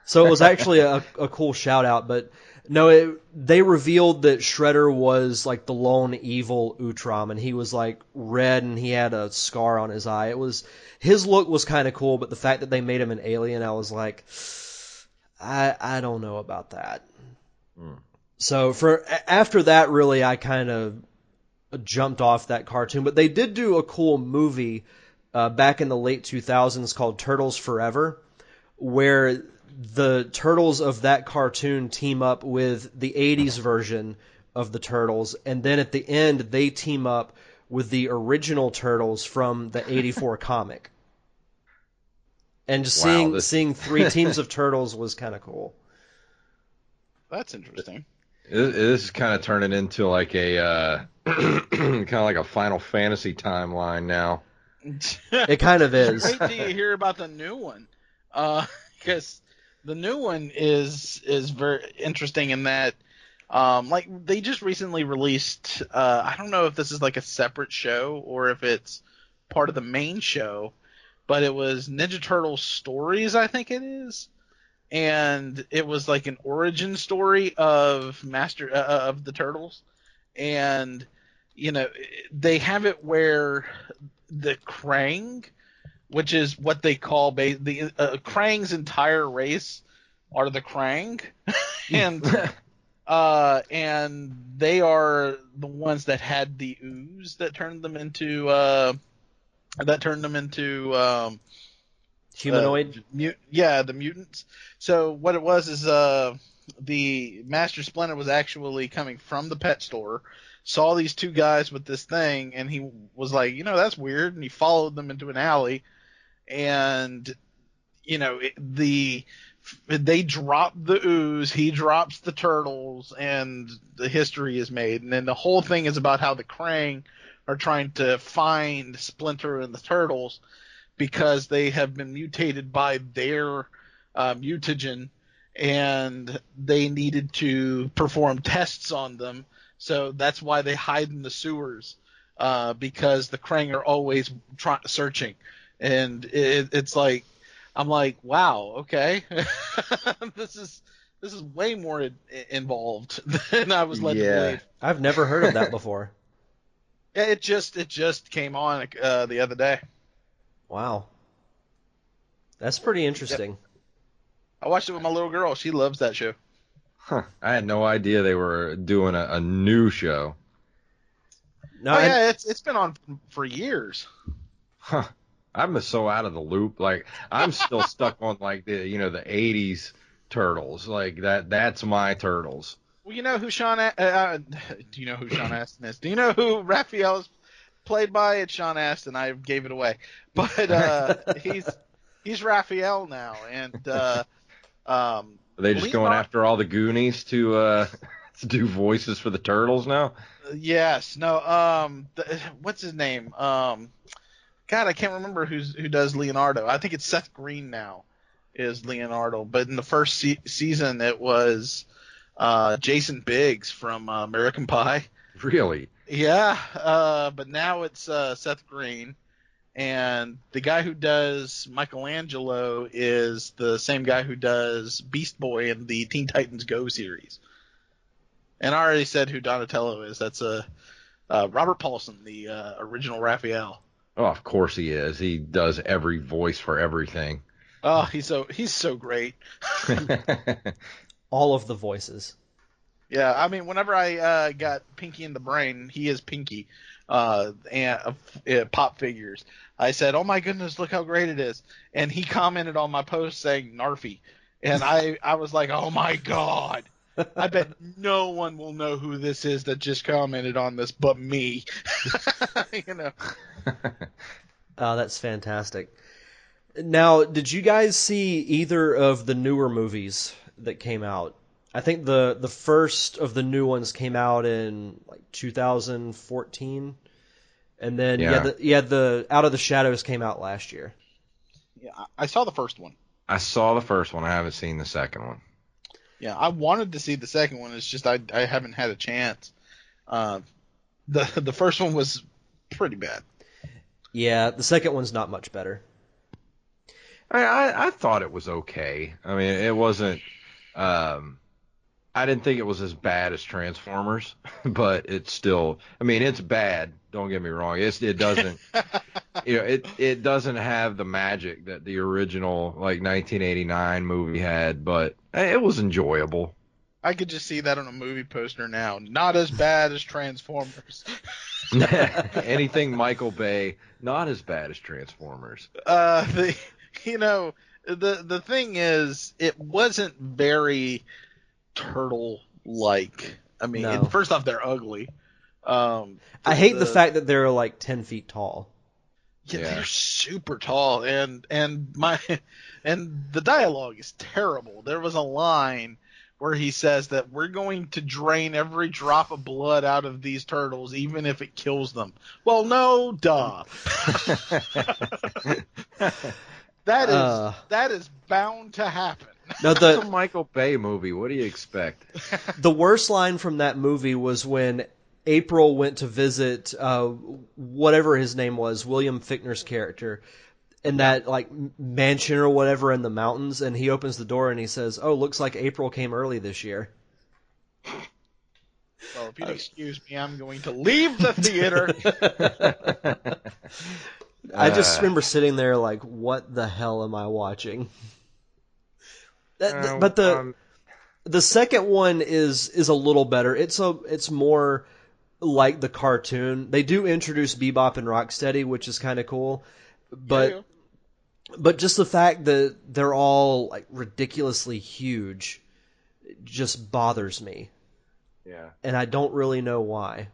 So it was actually a, a cool shout out, but no, it, they revealed that Shredder was like the lone evil Utrom, and he was like red and he had a scar on his eye. It was his look was kind of cool, but the fact that they made him an alien, I was like, I I don't know about that. So for after that, really, I kind of jumped off that cartoon. But they did do a cool movie uh, back in the late 2000s called Turtles Forever, where the turtles of that cartoon team up with the 80s version of the turtles, and then at the end they team up with the original turtles from the 84 *laughs* comic. And just Wow, seeing this- seeing three *laughs* teams of turtles was kind of cool. That's interesting. This this is kind of turning into like a uh, *clears throat* kind of like a Final Fantasy timeline now. *laughs* It kind of is. Wait till you hear about the new one, because the new one is is very interesting in that, um, like they just recently released. Uh, I don't know if this is like a separate show or if it's part of the main show, but it was Ninja Turtles Stories, I think it is, and it was like an origin story of Master uh, of the Turtles, and you know they have it where the Krang, which is what they call ba- the uh, Krang's entire race are the Krang, *laughs* and uh, and they are the ones that had the ooze that turned them into uh, that turned them into um, Humanoid. uh, mut- yeah, the mutants. So what it was is uh, the Master Splinter was actually coming from the pet store, saw these two guys with this thing, and he was like, you know, that's weird, and he followed them into an alley, and you know the they drop the ooze, he drops the turtles, and the history is made, and then the whole thing is about how the Krang are trying to find Splinter and the turtles because they have been mutated by their uh, mutagen and they needed to perform tests on them. So that's why they hide in the sewers uh, because the Krang are always try- searching. And it, it's like, I'm like, wow, okay, *laughs* this is this is way more in- involved *laughs* than I was led Yeah. to believe. I've never heard of that *laughs* before. It just it just came on uh, the other day. Wow. That's pretty interesting. I watched it with my little girl. She loves that show. Huh. I had no idea they were doing a, a new show. No, oh yeah, it's it's been on for years. Huh. I'm so out of the loop. Like I'm still *laughs* stuck on like the you know the '80s turtles. Like that. That's my turtles. Well, you know who Sean? A- uh, uh, do you know who Sean Astin is? Do you know who Raphael is played by? It's Sean Astin. I gave it away, but uh, *laughs* he's he's Raphael now, and uh, um, Are they just going after all the Goonies to uh to *laughs* do voices for the turtles now? yes, no, um, the, what's his name? Um, God, I can't remember who's who does Leonardo. I think it's Seth Green now is Leonardo, but in the first se- season it was uh, Jason Biggs from uh, American Pie. Really? Yeah, uh, but now it's uh, Seth Green, and the guy who does Michelangelo is the same guy who does Beast Boy in the Teen Titans Go series. And I already said who Donatello is. That's uh, uh, Robert Paulsen, the uh, original Raphael. Oh, of course he is. He does every voice for everything. Oh, he's so he's so great. *laughs* all of the voices. Yeah, I mean, whenever I uh, got Pinky and the Brain, he is Pinky, uh, and uh, uh, pop figures. I said, "Oh my goodness, look how great it is!" And he commented on my post saying "Narfy," and I I was like, "Oh my god." I bet no one will know who this is that just commented on this but me. *laughs* you know. *laughs* Oh, that's fantastic. Now, did you guys see either of the newer movies that came out? I think the the first of the new ones came out in like 2014, and then yeah, Yeah. the, yeah, the Out of the Shadows came out last year. Yeah, I- I saw the first one. I saw the first one. I haven't seen the second one. Yeah, I wanted to see the second one. It's just I I haven't had a chance. Uh, the the first one was pretty bad. Yeah, the second one's not much better. I, I I thought it was okay. I mean, it wasn't. Um, I didn't think it was as bad as Transformers, *laughs* but it's still. I mean, it's bad. Don't get me wrong. It's it doesn't. *laughs* you know, it it doesn't have the magic that the original like 1989 movie had, but it was enjoyable. I could just see that on a movie poster now. Not as bad as Transformers. *laughs* Anything Michael Bay, not as bad as Transformers. Uh, the you know the the thing is, it wasn't very turtle like. I mean, No. first off, they're ugly. Um, I hate the fact that they're like 10 feet tall. Yeah, Yeah. they're super tall, and and my *laughs* and the dialogue is terrible. There was a line where he says that we're going to drain every drop of blood out of these turtles, even if it kills them. Well, no, duh. *laughs* that is Uh. that is bound to happen. No, It's a the Michael Bay movie. What do you expect? *laughs* the worst line from that movie was when April went to visit uh, whatever his name was, William Fichtner's character, in that like mansion or whatever in the mountains, and he opens the door and he says, "Oh, looks like April came early this year." Well, if you'd excuse me, I'm going to leave the theater. *laughs* I just Uh. remember sitting there like, "What the hell am I watching?" That- th- Uh, but the um, the second one is is a little better. It's a it's more like the cartoon. They do introduce Bebop and Rocksteady, which is kind of cool. But Yeah. but just the fact that they're all like ridiculously huge just bothers me, yeah. and I don't really know why.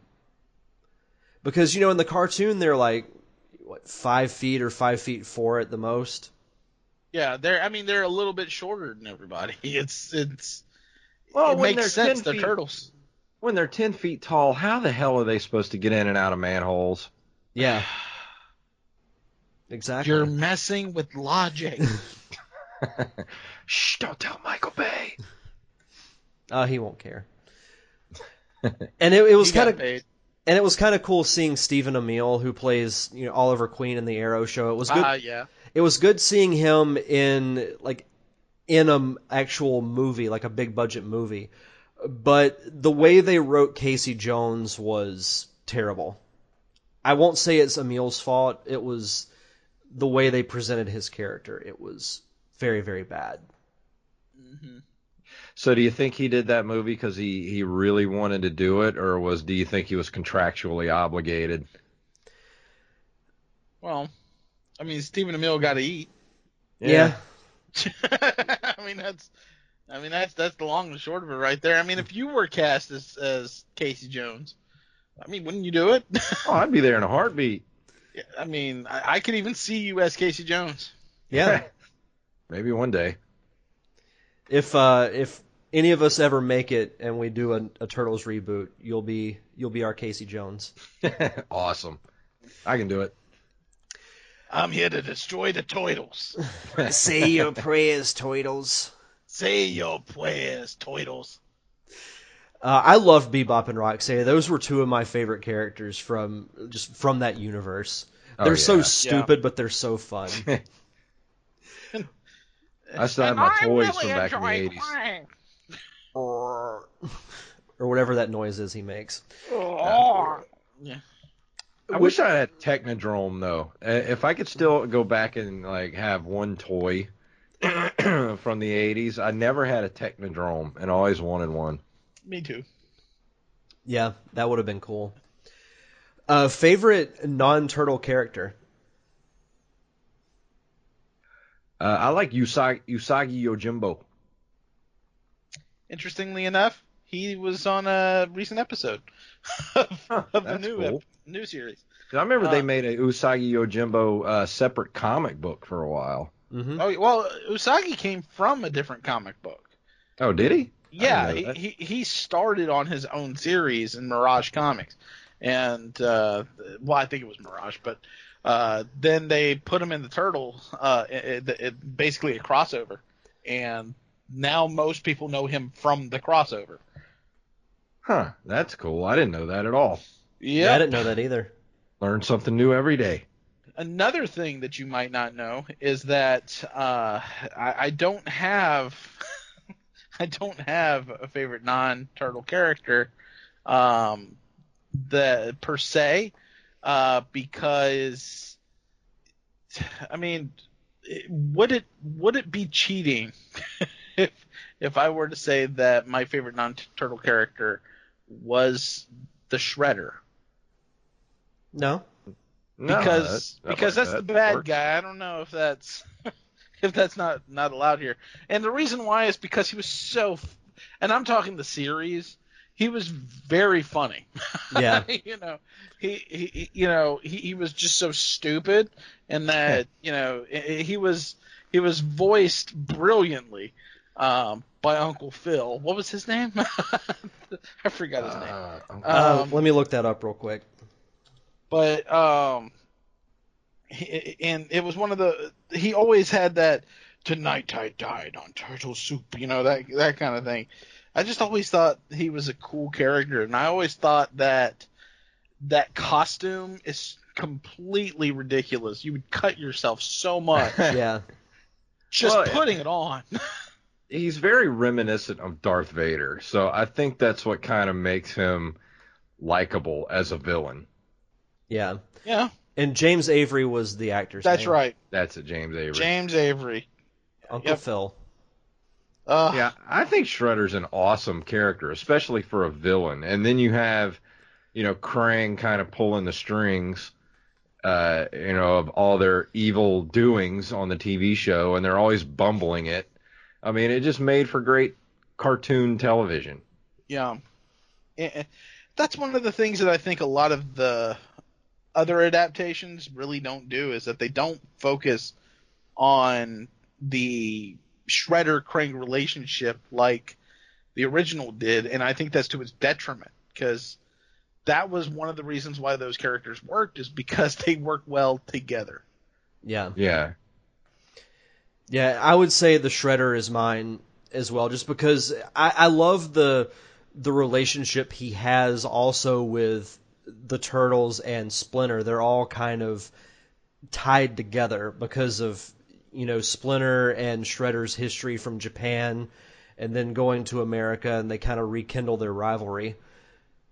Because you know, in the cartoon, they're like what five feet or five feet four at the most. yeah, they're. I mean, they're a little bit shorter than everybody. *laughs* It's it's. Well, it when makes they're sense. They're feet- turtles. When they're ten feet tall, how the hell are they supposed to get in and out of manholes? Yeah, *sighs* exactly. You're messing with logic. *laughs* *laughs* Shh! Don't tell Michael Bay. Oh, he won't care. *laughs* and it, it was kind of and it was kind of cool seeing Stephen Amell, who plays you know Oliver Queen in the Arrow show. It was good. Ah, yeah. it was good seeing him in like in an actual movie, like a big budget movie. But the way they wrote Casey Jones was terrible. I won't say it's Amell's fault. It was the way they presented his character. It was very, very bad. Mm-hmm. So do you think he did that movie because he, he really wanted to do it, or was do you think he was contractually obligated? Well, I mean, Stephen Amell got to eat. Yeah. *laughs* I mean, that's, I mean, that's that's the long and short of it right there. I mean, if you were cast as as Casey Jones, I mean, wouldn't you do it? Oh, I'd be there in a heartbeat. *laughs* I mean, I, I could even see you as Casey Jones. Yeah. *laughs* Maybe one day. if uh, if any of us ever make it and we do a, a Turtles reboot, you'll be you'll be our Casey Jones. *laughs* awesome. I can do it. I'm here to destroy the turtles. Say your prayers, Turtles. Say your prayers, turtles. Uh, I love Bebop and Rocksteady. Those were two of my favorite characters from just from that universe. Oh, They're so yeah. stupid, but they're so fun. *laughs* I still have my *laughs* toys from back in the eighties. *laughs* or whatever that noise is he makes. Yeah. I wish I had Technodrome though. Uh, If I could still go back and like have one toy *clears throat* from the '80s, I never had a Technodrome and always wanted one. Me too. Yeah, that would have been cool. Uh, favorite non-turtle character? Uh, I like Usagi, Usagi Yojimbo. Interestingly enough, he was on a recent episode *laughs* of, of the new cool. ep- new series. 'Cause I remember Uh, they made a Usagi Yojimbo uh, separate comic book for a while. Mm-hmm. Oh well, Usagi came from a different comic book. Oh, did he? Yeah, he, he he started on his own series in Mirage Comics, and uh, well, I think it was Mirage, but uh, then they put him in the Turtle, uh, it, it, it- basically a crossover, and now most people know him from the crossover. Huh, that's cool. I didn't know that at all. Yeah, I didn't know that either. Learn something new every day. Another thing that you might not know is that uh, I, I don't have *laughs* I don't have a favorite non-turtle character um, that per se uh, because I mean would it would it be cheating *laughs* if if I were to say that my favorite non-turtle character was the Shredder? No. No, because that- that- because that's that the bad works. guy. I don't know if that's *laughs* if that's not not allowed here. And the reason why is because he was so, and I'm talking the series. He was very funny. *laughs* Yeah. you know, he, he he- you know he, he was just so stupid, and that *laughs* you know i- i- he was he was voiced brilliantly um, by Uncle Phil. What was his name? I forgot his name. Uh, Uh, Um, let me look that up real quick. But um he, and it was one of the he always had that tonight I died on turtle soup you know that that kind of thing I just always thought he was a cool character and I always thought that that costume is completely ridiculous you would cut yourself so much *laughs* Yeah. just Well, putting it on *laughs* he's very reminiscent of Darth Vader, so I think that's what kind of makes him likable as a villain. Yeah. yeah And James Avery was the actor's that's name. right That's a James Avery. James Avery Uncle Yep. Phil. uh, Yeah, I think Shredder's an awesome character, especially for a villain. And then you have, you know, Krang kind of pulling the strings, uh, you know, of all their evil doings on the TV show, and they're always bumbling it. I mean, it just made for great cartoon television. Yeah. Eh, eh, That's one of the things that I think a lot of the other adaptations really don't do is that they don't focus on the Shredder Krang relationship like the original did, and I think that's to its detriment because that was one of the reasons why those characters worked is because *laughs* they work well together. Yeah. Yeah. Yeah, I would say the Shredder is mine as well, just because I, I love the the relationship he has also with the Turtles and Splinter. They're all kind of tied together because of you know Splinter and Shredder's history from Japan, and then going to America, and they kind of rekindle their rivalry.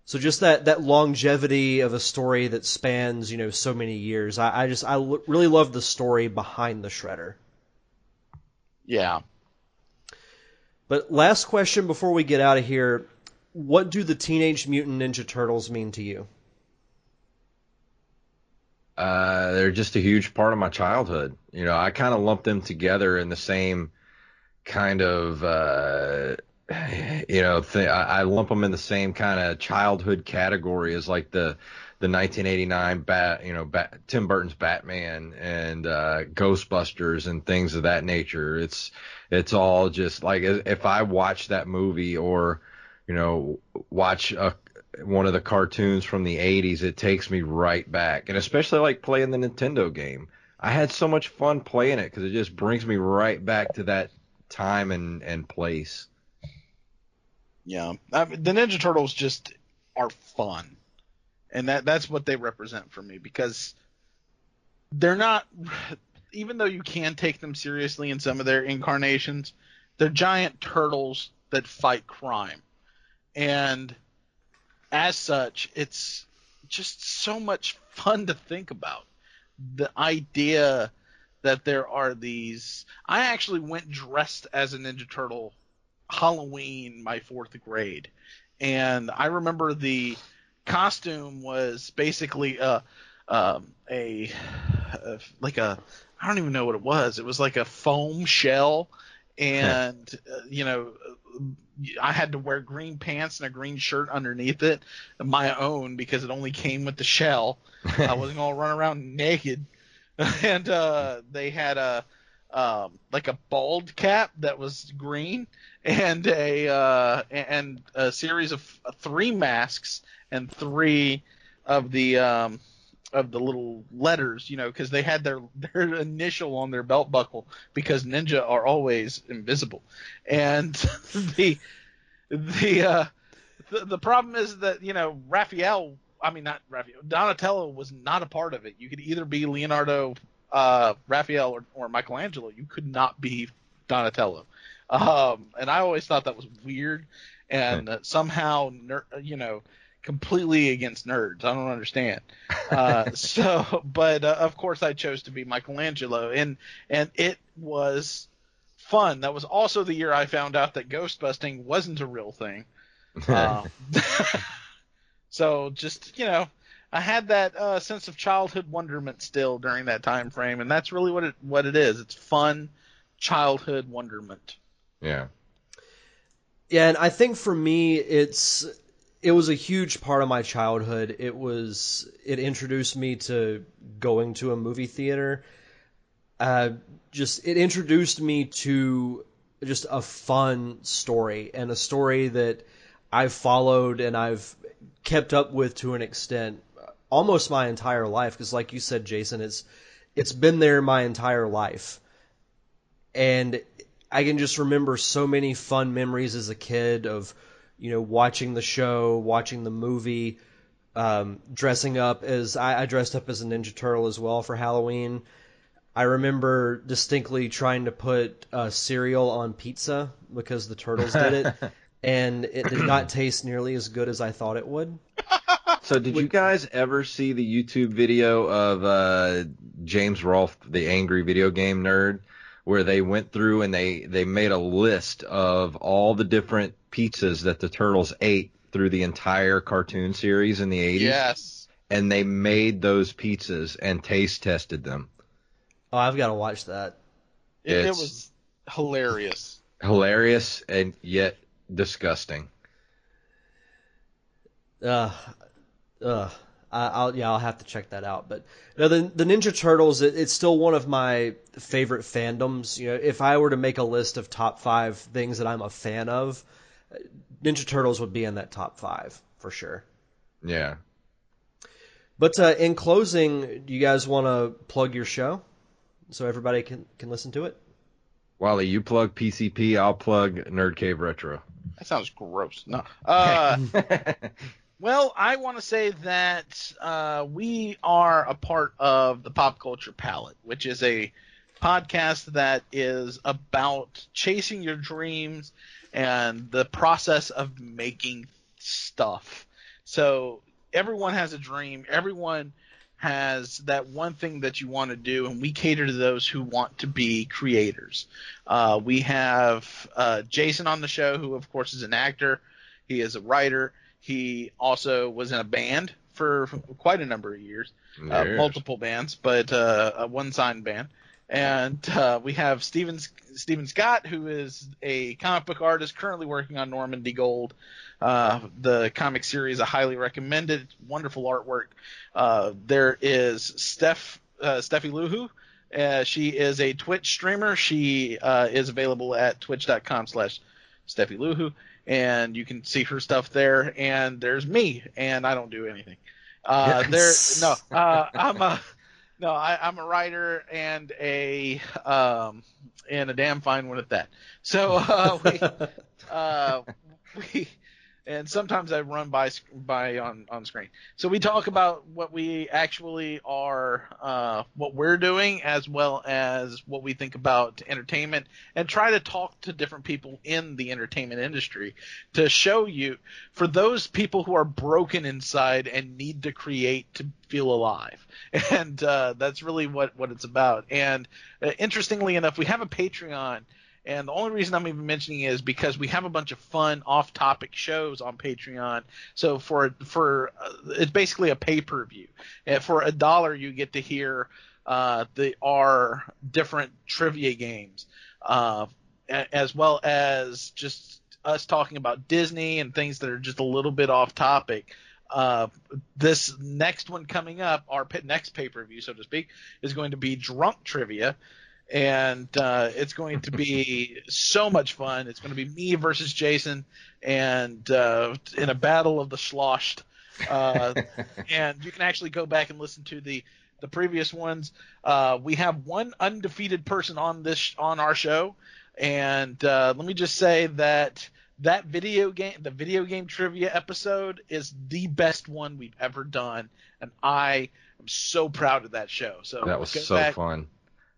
So just that that longevity of a story that spans you know so many years. I, I just I l- really love the story behind the Shredder. Yeah. But last question before we get out of here, what do the Teenage Mutant Ninja Turtles mean to you? Uh, they're just a huge part of my childhood. You know, I kind of lump them together in the same kind of, uh, *sighs* you know, th- I, lump them in the same kind of childhood category as like the the 1989 bat, you know, bat, Tim Burton's Batman and uh, Ghostbusters and things of that nature. It's it's all just like if I watch that movie or you know watch a one of the cartoons from the 80s, it takes me right back. And especially like playing the Nintendo game. I had so much fun playing it because it just brings me right back to that time and, and place. Yeah. I mean, the Ninja Turtles just are fun. And that that's what they represent for me because they're not even though you can take them seriously in some of their incarnations, they're giant turtles that fight crime. And as such, it's just so much fun to think about. The idea that there are these. I actually went dressed as a Ninja Turtle Halloween my fourth grade, and I remember the costume was basically a um, a, a like a I don't even know what it was. It was like a foam shell, *laughs* and uh, you know I had to wear green pants and a green shirt underneath it, my own, because it only came with the shell. I *laughs* wasn't gonna run around naked. *laughs* and uh, they had a um, like a bald cap that was green, and a uh, and a series of three masks and three of the um, of the little letters, you know, because they had their *laughs* their initial on their belt buckle because ninja are always invisible, and *laughs* the the uh, the, the problem is that you know Raphael, I mean not Raphael, Donatello was not a part of it. You could either be Leonardo, uh, Raphael, or, or Michelangelo. You could not be Donatello, um, and I always thought that was weird, and uh, somehow you know completely against nerds. I don't understand. Uh, *laughs* so, but uh, of course, I chose to be Michelangelo, and and it was fun. That was also the year I found out that ghost busting wasn't a real thing. Uh, *laughs* so just you know, I had that uh, sense of childhood wonderment still during that time frame, and that's really what it what it is. It's fun childhood wonderment. Yeah. Yeah, and I think for me, it's it was a huge part of my childhood. It was it introduced me to going to a movie theater. Uh, just it introduced me to just a fun story and a story that I've followed and I've kept up with to an extent almost my entire life because like you said Jason it's it's been there my entire life and I can just remember so many fun memories as a kid of you know watching the show watching the movie um, dressing up as I, I dressed up as a Ninja Turtle as well for Halloween I remember distinctly trying to put uh, cereal on pizza because the turtles did it, *laughs* and it did not taste nearly as good as I thought it would. *laughs* So, did you guys ever see the YouTube video of uh, James Rolfe, the angry video game nerd, where they went through and they they made a list of all the different pizzas that the turtles ate through the entire cartoon series in the 80s? Yes. And they made those pizzas and taste tested them. Oh, I've got to watch that. It, it was hilarious. Hilarious and yet disgusting. Uh, uh, I, I'll yeah, I'll have to check that out. But no, the the Ninja Turtles, it, it's still one of my favorite fandoms. You know, if I were to make a list of top five things that I'm a fan of, Ninja Turtles would be in that top five for sure. Yeah. But uh, in closing, do you guys want to plug your show so everybody can can listen to it? Wally, you plug PCP, I'll plug Nerd Cave Retro. That sounds gross. No. Uh, *laughs* well, I want to say that uh, we are a part of the Pop Culture Palate, which is a podcast that is about chasing your dreams and the process of making stuff. So everyone has a dream. Everyone has that one thing that you want to do, and we cater to those who want to be creators. Uh, we have uh, Jason on the show, who of course is an actor. He is a writer. He also was in a band for quite a number of years, uh, multiple bands, but uh, a one signed band. And uh, we have Steven Steven Scott, who is a comic book artist currently working on Normandy Gold, uh, the comic series. I highly recommend it. Wonderful artwork. Uh, there is Steph uh, Steffi Luhu. Uh, she is a Twitch streamer. She uh, is available at twitch.com slash Steffi Luhu, and you can see her stuff there. And there's me, and I don't do anything. Uh, there, no, uh, I'm a no, I, I'm a writer and a um, and a damn fine one at that. So uh, we, *laughs* uh, we and sometimes I run by by on on screen. So we talk about what we actually are, uh, what we're doing, as well as what we think about entertainment, and try to talk to different people in the entertainment industry to show you for those people who are broken inside and need to create to feel alive. *laughs* And uh, that's really what what it's about. And uh, interestingly enough, we have a Patreon. And the only reason I'm even mentioning is because we have a bunch of fun off-topic shows on Patreon. So for for uh, it's basically a pay-per-view. And for a dollar, you get to hear uh, the our different trivia games, uh, as well as just us talking about Disney and things that are just a little bit off topic. Uh, this next one coming up, our next pay-per-view, so to speak, is going to be drunk trivia and uh, it's going to be so much fun. It's going to be me versus Jason, and uh, in a battle of the sloshed. Uh, *laughs* and you can actually go back and listen to the the previous ones. Uh, we have one undefeated person on this on our show, and uh, let me just say that that video game, the video game trivia episode, is the best one we've ever done, and I am so proud of that show. So That was so back, fun.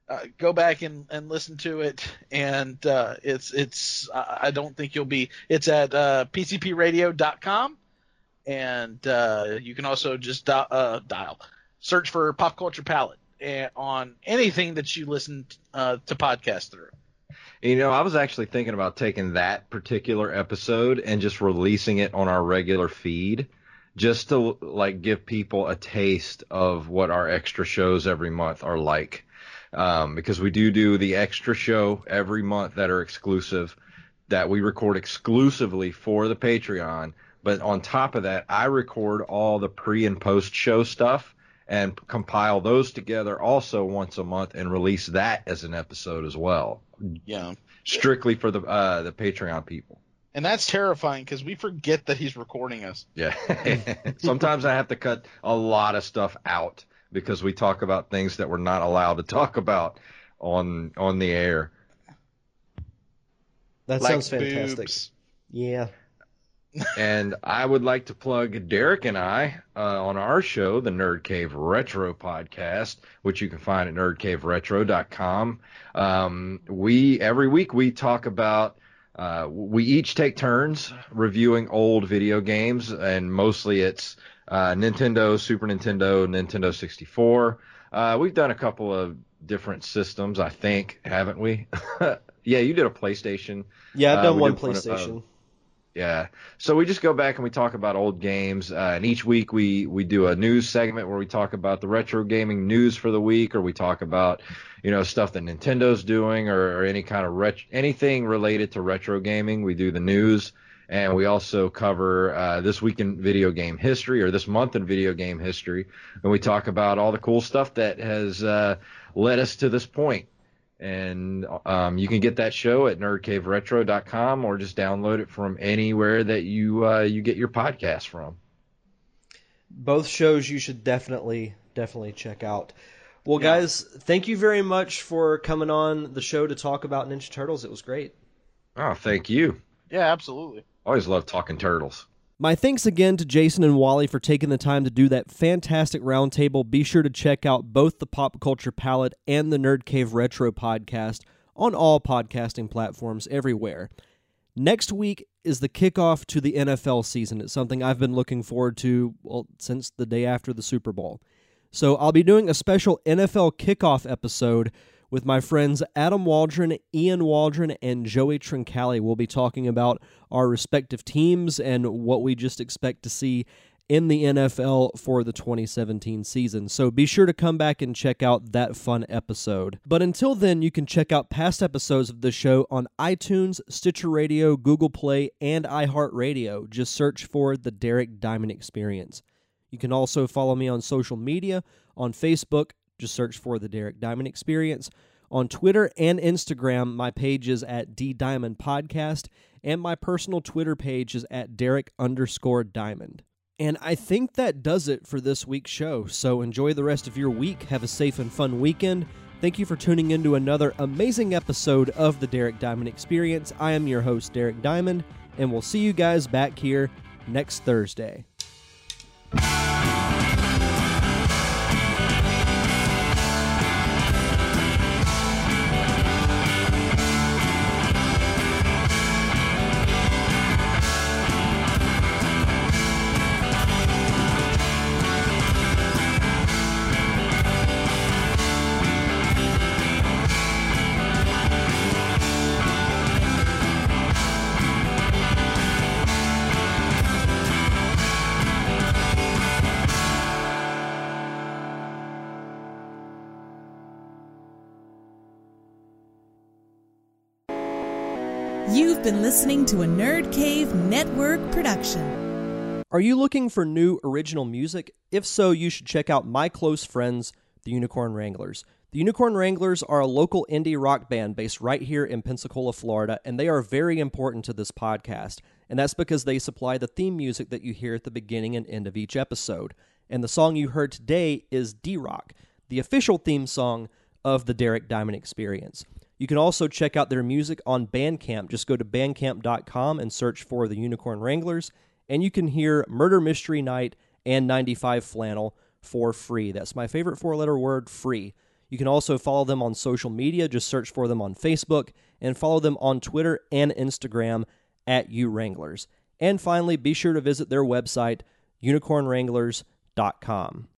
Uh, go back and, and listen to it and uh, it's it's I don't think you'll be it's at uh, pcpradio.com and uh, you can also just di- uh, dial search for pop culture palate eh, on anything that you listen uh, to podcasts through You know, I was actually thinking about taking that particular episode and just releasing it on our regular feed just to like give people a taste of what our extra shows every month are like. Um, because we do do the extra show every month that are exclusive that we record exclusively for the Patreon. But on top of that, I record all the pre and post show stuff and compile those together also once a month and release that as an episode as well yeah strictly for the uh the Patreon people. and that's terrifying because we forget that he's recording us Yeah. *laughs* Sometimes I have to cut a lot of stuff out because we talk about things that we're not allowed to talk about on on the air. That Like sounds fantastic. boobs. Yeah. *laughs* and I would like to plug Derek and I uh, on our show, the Nerd Cave Retro Podcast, which you can find at nerdcaveretro.com. Um, we every week we talk about. Uh, we each take turns reviewing old video games, and mostly it's uh, Nintendo, Super Nintendo, Nintendo 64. Uh, we've done a couple of different systems, I think, haven't we? *laughs* yeah, you did a PlayStation. Yeah, I've Uh, done we one did one uh, PlayStation. Yeah. So we just go back and we talk about old games, uh, and each week we we do a news segment where we talk about the retro gaming news for the week, or we talk about you know stuff that Nintendo's doing, or, or any kind of ret- anything related to retro gaming. We do the news, and we also cover uh, this week in video game history, or this month in video game history, and we talk about all the cool stuff that has uh, led us to this point. point and um, you can get that show at nerdcaveretro.com or just download it from anywhere that you uh, you get your podcast from. Both shows you should definitely definitely check out. Well, Yeah. guys, thank you very much for coming on the show to talk about Ninja Turtles. It was great. Oh, thank you. yeah absolutely Always love talking turtles. My thanks again to Jason and Wally for taking the time to do that fantastic roundtable. Be sure to check out both the Pop Culture Palate and the Nerd Cave Retro podcast on all podcasting platforms everywhere. Next week is the kickoff to the NFL season. It's something I've been looking forward to well, since the day after the Super Bowl. So I'll be doing a special NFL kickoff episode with my friends Adam Waldron, Ian Waldron, and Joey Trincali. We'll be talking about our respective teams and what we just expect to see in the NFL for the 2017 season. So be sure to come back and check out that fun episode. But until then, you can check out past episodes of the show on iTunes, Stitcher Radio, Google Play, and iHeartRadio. Just search for The Derek Diamond Experience. You can also follow me on social media on Facebook, just search for the Derek Diamond Experience. On Twitter and Instagram, my page is at D Diamond Podcast, and my personal Twitter page is at Derek underscore Diamond. And I think that does it for this week's show. So enjoy the rest of your week. Have a safe and fun weekend. Thank you for tuning in to another amazing episode of the Derek Diamond Experience. I am your host, Derek Diamond, and we'll see you guys back here next Thursday. Listening to a Nerd Cave Network production. Are you looking for new original music? If so, you should check out my close friends, the Unicorn Wranglers. The Unicorn Wranglers are a local indie rock band based right here in Pensacola, Florida, and they are very important to this podcast. And that's because they supply the theme music that you hear at the beginning and end of each episode. And the song you heard today is D Rock, the official theme song of the Derek Diamond Experience. You can also check out their music on Bandcamp. Just go to bandcamp.com and search for the Unicorn Wranglers, and you can hear Murder Mystery Night and 95 Flannel for free. That's my favorite four letter word, free. You can also follow them on social media. Just search for them on Facebook and follow them on Twitter and Instagram at UWranglers. And finally, be sure to visit their website, unicornwranglers.com.